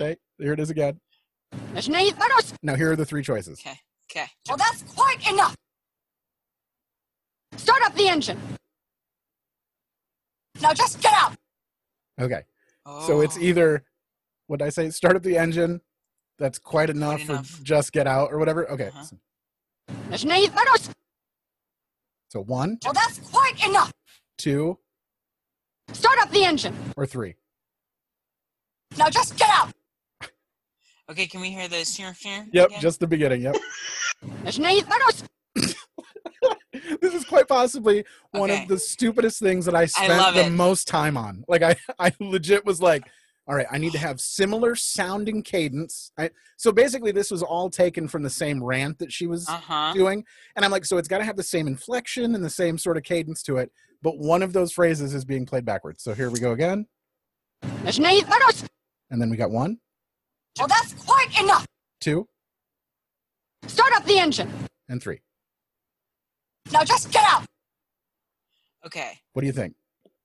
Speaker 1: Okay, here it is again. Now here are the three choices.
Speaker 3: Okay. Okay.
Speaker 6: Well, that's quite enough. Start up the engine. Now just get out.
Speaker 1: Okay, so it's
Speaker 3: Oh.
Speaker 1: either what did I say? Start up the engine. That's quite enough,
Speaker 3: enough.
Speaker 1: or just get out or whatever. Okay,
Speaker 3: Uh-huh.
Speaker 1: so, so one, Well,
Speaker 6: that's quite enough.
Speaker 1: two,
Speaker 6: Start up the engine.
Speaker 1: or three.
Speaker 6: Now just get out.
Speaker 3: Okay, can we hear the snurf snurf?
Speaker 1: Yep,
Speaker 3: again?
Speaker 1: just the beginning. Yep. [laughs] this is quite possibly one
Speaker 3: Okay.
Speaker 1: of the stupidest things that I spent
Speaker 3: love
Speaker 1: the
Speaker 3: it.
Speaker 1: most time on. Like I, [laughs] I legit was like, all right, I need to have similar sounding cadence. I, so basically, this was all taken from the same rant that she was
Speaker 3: Uh-huh.
Speaker 1: doing, and I'm like, so it's got to have the same inflection and the same sort of cadence to it. But one of those phrases is being played backwards. So here we go again, and then we got one,
Speaker 6: Well, that's quite enough.
Speaker 1: two,
Speaker 6: Start up the engine.
Speaker 1: and three.
Speaker 6: Now just get out.
Speaker 3: Okay.
Speaker 1: What do you think?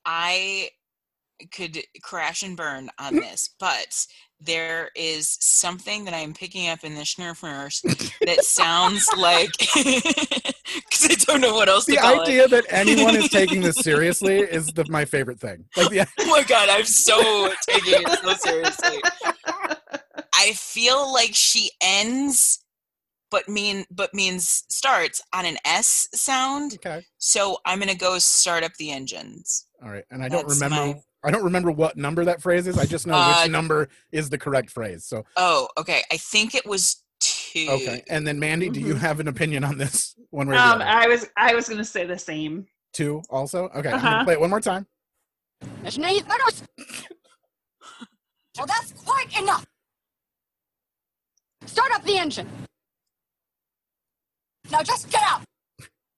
Speaker 3: I could crash and burn on [laughs] this, but there is something that I'm picking up in the Schnurfers that sounds [laughs] like [laughs] because I don't know what else
Speaker 1: The
Speaker 3: to call
Speaker 1: idea
Speaker 3: it.
Speaker 1: that anyone is taking this seriously is the, my favorite thing. Like the
Speaker 3: Oh my god, I'm so taking it so seriously. I feel like she ends but mean but means starts on an S sound.
Speaker 1: Okay.
Speaker 3: So I'm gonna go start up the engines.
Speaker 1: All right, and I don't
Speaker 3: That's
Speaker 1: remember.
Speaker 3: my-
Speaker 1: I don't remember what number that phrase is. I just know
Speaker 3: Uh,
Speaker 1: which number is the correct phrase. So
Speaker 3: Oh, okay. I think it was two.
Speaker 1: okay, and then Mandy, do you
Speaker 3: Mm-hmm.
Speaker 1: have an opinion on this [laughs] one way or the
Speaker 2: Um,
Speaker 1: other?
Speaker 2: I was I was gonna say the same.
Speaker 1: Two also. Okay, I'm
Speaker 2: Uh-huh.
Speaker 1: gonna play it one more time. [laughs]
Speaker 6: Well, that's quite enough. Start up the engine. Now just get out.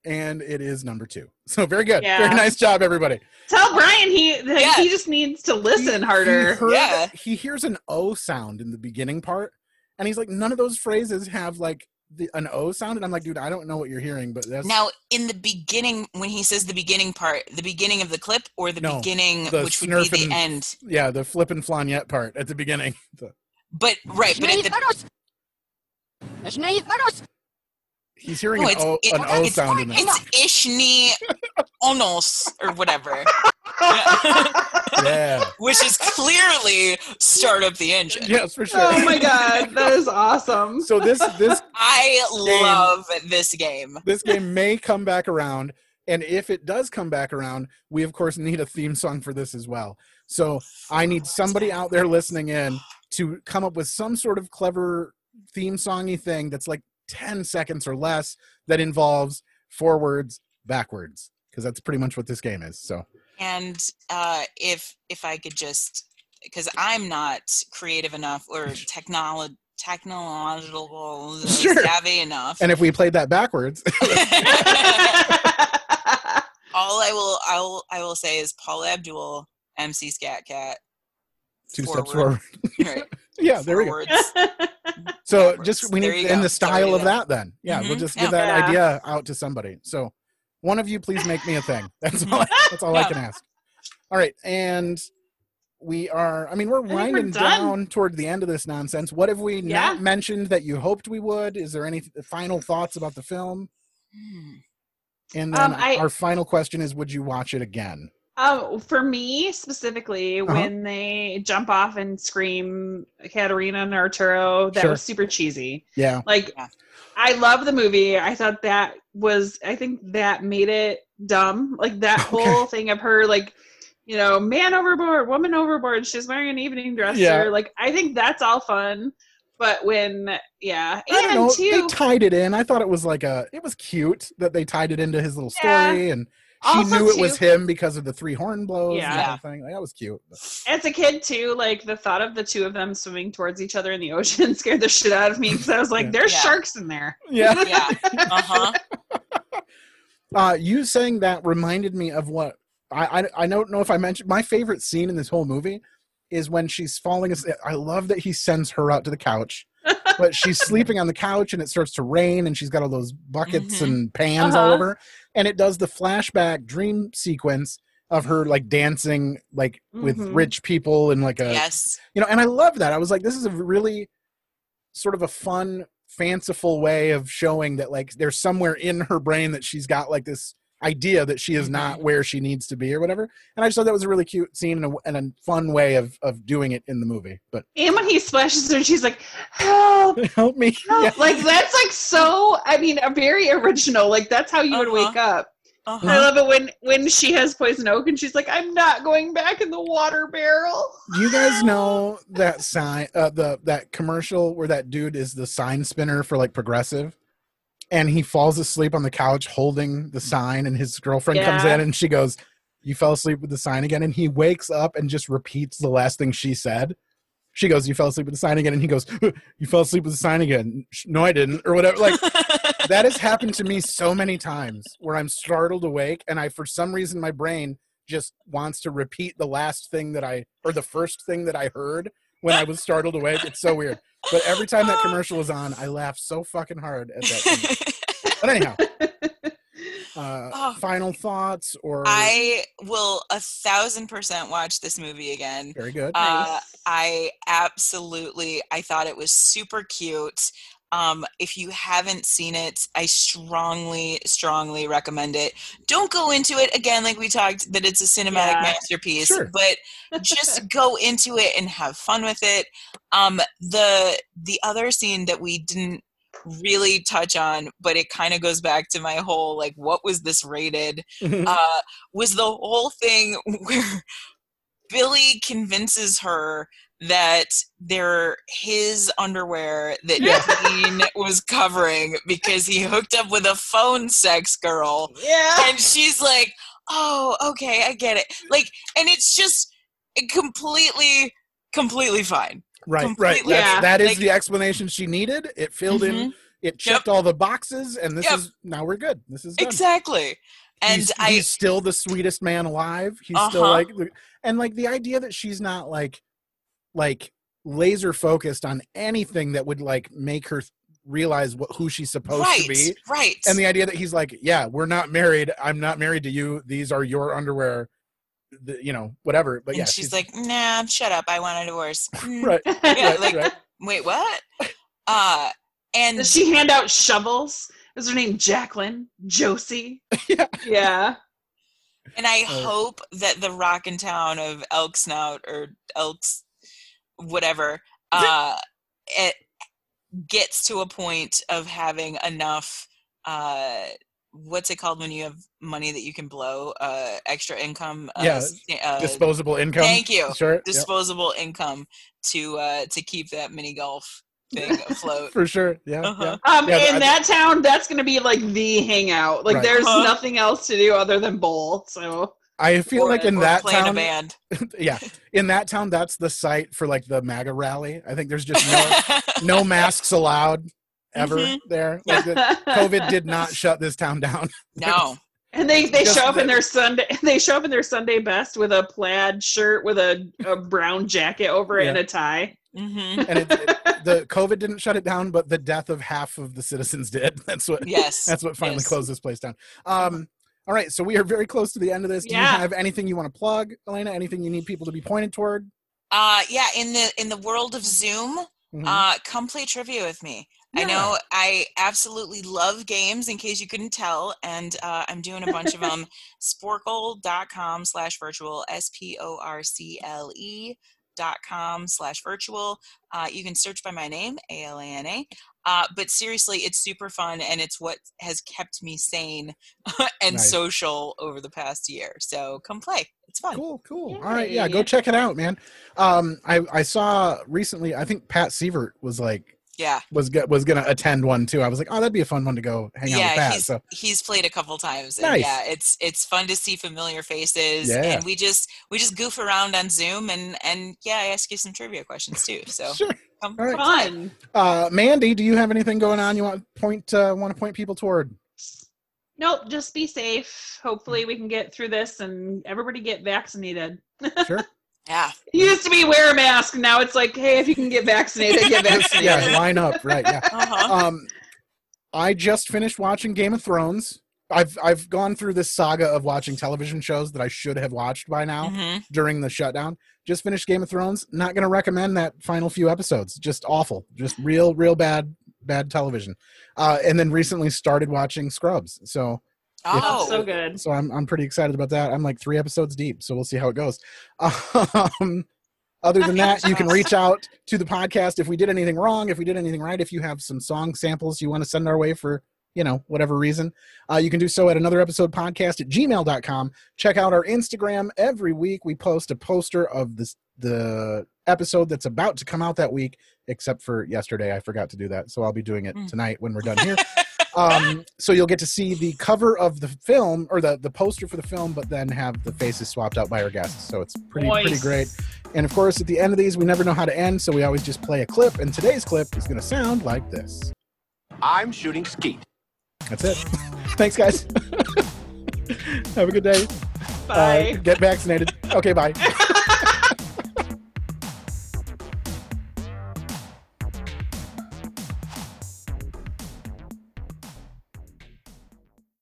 Speaker 1: and it is number two. So very good.
Speaker 2: Yeah.
Speaker 1: Very nice job, everybody.
Speaker 2: Tell Brian he that
Speaker 3: Yeah.
Speaker 2: he just needs to listen harder.
Speaker 1: He, heard-
Speaker 3: Yeah.
Speaker 1: he hears an O sound in the beginning part, and he's like, none of those phrases have like the, an O sound, and I'm like, dude, I don't know what you're hearing, but that's
Speaker 3: Now, in the beginning, when he says the beginning part, the beginning of the clip or the
Speaker 1: No,
Speaker 3: beginning,
Speaker 1: the
Speaker 3: which would be the
Speaker 1: snurfing-
Speaker 3: end.
Speaker 1: yeah, the flip and flaniette part at the beginning. The- [laughs]
Speaker 3: But right, but at the,
Speaker 1: he's hearing
Speaker 3: no,
Speaker 1: an O,
Speaker 3: it-
Speaker 1: an o
Speaker 3: it's,
Speaker 1: sound in there.
Speaker 3: it's Ishni [laughs] Onos or whatever, [laughs]
Speaker 1: Yeah. [laughs]
Speaker 3: which is clearly start up the engine.
Speaker 1: yes, for sure.
Speaker 2: Oh my god, that is awesome.
Speaker 1: So this this
Speaker 3: I
Speaker 1: Game.
Speaker 3: love this game.
Speaker 1: this game may come back around and if it does come back around we of course need a theme song for this as well so i need somebody out there listening in to come up with some sort of clever theme songy thing that's like 10 seconds or less that involves forwards backwards because that's pretty much what this game is so
Speaker 3: And uh, if if I could just, because I'm not creative enough or [laughs] technolo- technological
Speaker 1: Sure.
Speaker 3: savvy enough.
Speaker 1: and if we played that backwards [laughs] [laughs]
Speaker 3: All I will I will I will say is Paula Abdul, MC Skat Kat.
Speaker 1: two
Speaker 3: Forward.
Speaker 1: steps forward
Speaker 3: Right.
Speaker 1: Yeah there we go. [laughs] so just we need in
Speaker 3: go.
Speaker 1: the
Speaker 3: Sorry
Speaker 1: style of
Speaker 3: to-
Speaker 1: that then. Yeah we'll
Speaker 3: Mhm.
Speaker 1: just
Speaker 3: Yeah.
Speaker 1: give that idea out to somebody. So one of you please make me a thing. [laughs] That's all I, [laughs] that's all i can ask. All right and we are i mean we're
Speaker 2: think we're
Speaker 1: winding down toward the end of this nonsense. What have we
Speaker 2: Yeah.
Speaker 1: not mentioned that you hoped we would? Is there any final thoughts about the film?
Speaker 3: Hmm.
Speaker 1: and then
Speaker 2: Um, I-
Speaker 1: our final question is would you watch it again
Speaker 2: Um, for me specifically,
Speaker 1: Uh-huh.
Speaker 2: when they jump off and scream Katerina and Arturo, that
Speaker 1: Sure.
Speaker 2: was super cheesy.
Speaker 1: yeah
Speaker 2: Like,
Speaker 3: Yeah.
Speaker 2: I love the movie. I thought that was, I think that made it dumb. Like that [laughs]
Speaker 1: Okay.
Speaker 2: whole thing of her, like, you know, man overboard, woman overboard. She's wearing an evening dress.
Speaker 1: Yeah.
Speaker 2: or, Like, I think that's all fun. But when, yeah,
Speaker 1: I don't
Speaker 2: and
Speaker 1: know.
Speaker 2: too,
Speaker 1: They tied it in. I thought it was like a. It was cute that they tied it into his little
Speaker 2: Yeah.
Speaker 1: story, and she
Speaker 2: Also,
Speaker 1: knew it was him because of the three horn blows.
Speaker 2: Yeah.
Speaker 1: and everything. Like, that was cute.
Speaker 2: as a kid too, like the thought of the two of them swimming towards each other in the ocean [laughs] scared the shit out of me because I was like,
Speaker 1: Yeah.
Speaker 2: "There's
Speaker 3: Yeah.
Speaker 2: sharks in there."
Speaker 1: Yeah.
Speaker 3: Yeah. [laughs] Uh huh.
Speaker 1: Uh, you saying that reminded me of what I, I I don't know if I mentioned my favorite scene in this whole movie is when she's falling asleep. I love that he sends her out to the couch, [laughs] but she's sleeping on the couch and it starts to rain and she's got all those buckets
Speaker 3: Mhm.
Speaker 1: and pans all
Speaker 2: Uh-huh.
Speaker 1: over, and it does the flashback dream sequence of her like dancing like with
Speaker 2: Mhm.
Speaker 1: rich people and like a
Speaker 3: Yes.
Speaker 1: you know and i love that i was like this is a really sort of a fun fanciful way of showing that like there's somewhere in her brain that she's got like this idea that she is
Speaker 3: Mm-hmm.
Speaker 1: not where she needs to be or whatever and i just thought that was a really cute scene and a, and a fun way of of doing it in the movie but
Speaker 2: And when he splashes her, and she's like, "Help!" [laughs]
Speaker 1: help me
Speaker 2: help.
Speaker 1: Yeah.
Speaker 2: Like that's like so. I mean, a very original. Like that's how you would
Speaker 3: Uh-huh.
Speaker 2: wake up.
Speaker 3: Uh-huh.
Speaker 2: I love it when when she has poison oak and she's like, "I'm not going back in the water barrel."
Speaker 1: do you guys [laughs] know that sign uh the that commercial where that dude is the sign spinner for like progressive and he falls asleep on the couch holding the sign and his girlfriend comes in and she goes you fell asleep with the sign again and he wakes up and just repeats the last thing she said. She goes you fell asleep with the sign again and he goes you fell asleep with the sign again. No i didn't or whatever like [laughs] that has happened to me so many times where i'm startled awake and i for some reason my brain just wants to repeat the last thing that i or the first thing that i heard when i was startled awake it's so weird but every time that commercial was on i laughed so fucking hard at that [laughs] but anyhow uh
Speaker 3: Oh.
Speaker 1: final thoughts or
Speaker 3: I will a thousand percent watch this movie again.
Speaker 1: very good
Speaker 3: Uh, I absolutely, I thought it was super cute. Um, if you haven't seen it, I strongly, strongly recommend it. Don't go into it again, like we talked, that it's a cinematic
Speaker 2: Yeah.
Speaker 3: masterpiece,
Speaker 1: Sure.
Speaker 3: but just go into it and have fun with it. Um, the the other scene that we didn't really touch on, but it kind of goes back to my whole like, what was this rated? uh, was the whole thing [laughs] where Billy convinces her that they're his underwear that Dean [laughs] was covering because he hooked up with a phone sex girl.
Speaker 2: Yeah.
Speaker 3: And she's like, oh, okay, I get it. Like, and it's just completely, completely fine.
Speaker 1: right right
Speaker 3: completely-
Speaker 1: That's,
Speaker 2: Yeah,
Speaker 1: that is
Speaker 3: like-
Speaker 1: the explanation she needed it filled in
Speaker 3: Mhm.
Speaker 1: it checked all the boxes, and this is now we're good. This is done.
Speaker 3: Exactly. And
Speaker 1: he's,
Speaker 3: I
Speaker 1: he's still the sweetest man alive. He's still
Speaker 3: Uh-huh.
Speaker 1: like, and like the idea that she's not like, like laser focused on anything that would like make her realize what who she's supposed
Speaker 3: right,
Speaker 1: to be.
Speaker 3: right.
Speaker 1: And the idea that he's like, yeah, we're not married. I'm not married to you. These are your underwear. The, you know, whatever. But
Speaker 3: and
Speaker 1: yeah,
Speaker 3: she's, like, "Nah, shut up. I want a divorce." [laughs] Mm.
Speaker 1: right,
Speaker 3: Yeah, [laughs]
Speaker 1: right,
Speaker 3: like,
Speaker 1: right.
Speaker 3: wait, what? Uh, and
Speaker 2: Does she hand out shovels? Is her name Jacqueline? Josie? [laughs]
Speaker 1: yeah.
Speaker 2: Yeah.
Speaker 3: And I
Speaker 1: Oh.
Speaker 3: hope that the rockin' town of Elk Snout or Elks, whatever, [laughs] uh, it gets to a point of having enough. Uh, what's it called when you have money that you can blow? Uh, extra income. Uh,
Speaker 1: Yeah,
Speaker 3: uh,
Speaker 1: disposable income.
Speaker 3: Thank you.
Speaker 1: Sure. yep.
Speaker 3: Disposable income to uh, to keep that mini golf thing [laughs] afloat.
Speaker 1: For sure. Yeah.
Speaker 3: Uh-huh.
Speaker 1: yeah.
Speaker 2: Um,
Speaker 1: Yeah,
Speaker 2: in
Speaker 1: I-
Speaker 2: that town, that's gonna be like the hangout. Like,
Speaker 1: Right.
Speaker 2: there's
Speaker 3: Uh-huh.
Speaker 2: nothing else to do other than bowl. So
Speaker 1: I feel
Speaker 3: Or-
Speaker 1: like in
Speaker 3: or
Speaker 1: that
Speaker 3: playing a
Speaker 1: town,
Speaker 3: band. [laughs]
Speaker 1: yeah, in that town, that's the site for like the MAGA rally. I think there's just no [laughs] no masks allowed ever
Speaker 3: Mhm.
Speaker 1: there. Like the, [laughs] COVID did not shut this town down.
Speaker 3: No.
Speaker 2: And they they
Speaker 1: Just
Speaker 2: show up in their Sunday they show up in their Sunday best with a plaid shirt with a, a brown jacket over it and a tie.
Speaker 3: hmm
Speaker 1: And it, it- the COVID didn't shut it down, but the death of half of the citizens did. That's what.
Speaker 3: Yes.
Speaker 1: That's what finally
Speaker 3: yes.
Speaker 1: closed this place down. Um. All right, so we are very close to the end of this. Do
Speaker 2: Yeah.
Speaker 1: you have anything you want to plug, Alana? Anything you need people to be pointed toward?
Speaker 3: Uh yeah, in the in the world of Zoom,
Speaker 1: Mhm.
Speaker 3: uh come play trivia with me. I know I absolutely love games in case you couldn't tell, and uh, I'm doing a bunch of them. [laughs] Sporcle.com slash virtual, S P O R C L E dot com slash virtual. Uh, you can search by my name, A L A N A. Uh, but seriously, it's super fun and it's what has kept me sane and
Speaker 1: Nice.
Speaker 3: social over the past year. So come play. It's fun.
Speaker 1: Cool, cool. All right, yeah, go check it out, man. Um, I I saw recently. I think Pat Sievert was like
Speaker 3: Yeah.
Speaker 1: was go- was gonna attend one too. I was like, oh, that'd be a fun one to go hang out with
Speaker 3: yeah,
Speaker 1: Pat.
Speaker 3: he's
Speaker 1: So
Speaker 3: he's played a couple times. And
Speaker 1: Nice.
Speaker 3: Yeah, it's it's fun to see familiar faces,
Speaker 1: Yeah.
Speaker 3: and we just we just goof around on Zoom, and and yeah, I ask you some trivia questions too. So [laughs]
Speaker 1: sure.
Speaker 3: come,
Speaker 1: All right.
Speaker 3: come
Speaker 1: Uh, Mandy, do you have anything going on you want to point uh, want to point people toward?
Speaker 2: Nope, just be safe. Hopefully we can get through this and everybody get vaccinated. [laughs]
Speaker 1: Sure.
Speaker 3: Yeah,
Speaker 2: It used to be wear a mask, now it's like, hey, if you can get vaccinated, get [laughs] vaccinated.
Speaker 1: yeah, line up, right? Yeah.
Speaker 3: uh-huh.
Speaker 1: Um, I just finished watching Game of Thrones. I've I've gone through this saga of watching television shows that I should have watched by now
Speaker 3: Mhm.
Speaker 1: during the shutdown. Just finished Game of Thrones. Not going to recommend that final few episodes. Just awful. Just real, real bad, bad television. Uh, and then recently started watching Scrubs. So
Speaker 3: Oh,
Speaker 2: so good.
Speaker 1: so I'm I'm pretty excited about that. I'm like three episodes deep, so we'll see how it goes. [laughs] Um, other than that, you can [laughs] reach out to the podcast if we did anything wrong, if we did anything right, if you have some song samples you want to send our way for you know whatever reason uh, you can do so at another episode podcast at gmail.com check out our instagram every week we post a poster of this the episode that's about to come out that week except for yesterday i forgot to do that so i'll be doing it
Speaker 3: Mm.
Speaker 1: tonight when we're done here [laughs] um, so you'll get to see the cover of the film or the, the poster for the film, but then have the faces swapped out by our guests. So it's pretty pretty great. And of course, at the end of these, we never know how to end, so we always just play a clip. And today's clip is going to sound like this.
Speaker 7: I'm shooting skeet.
Speaker 1: That's it. [laughs] Thanks, guys. [laughs] have a good day.
Speaker 2: Bye.
Speaker 1: Uh, get vaccinated. Okay, bye. [laughs]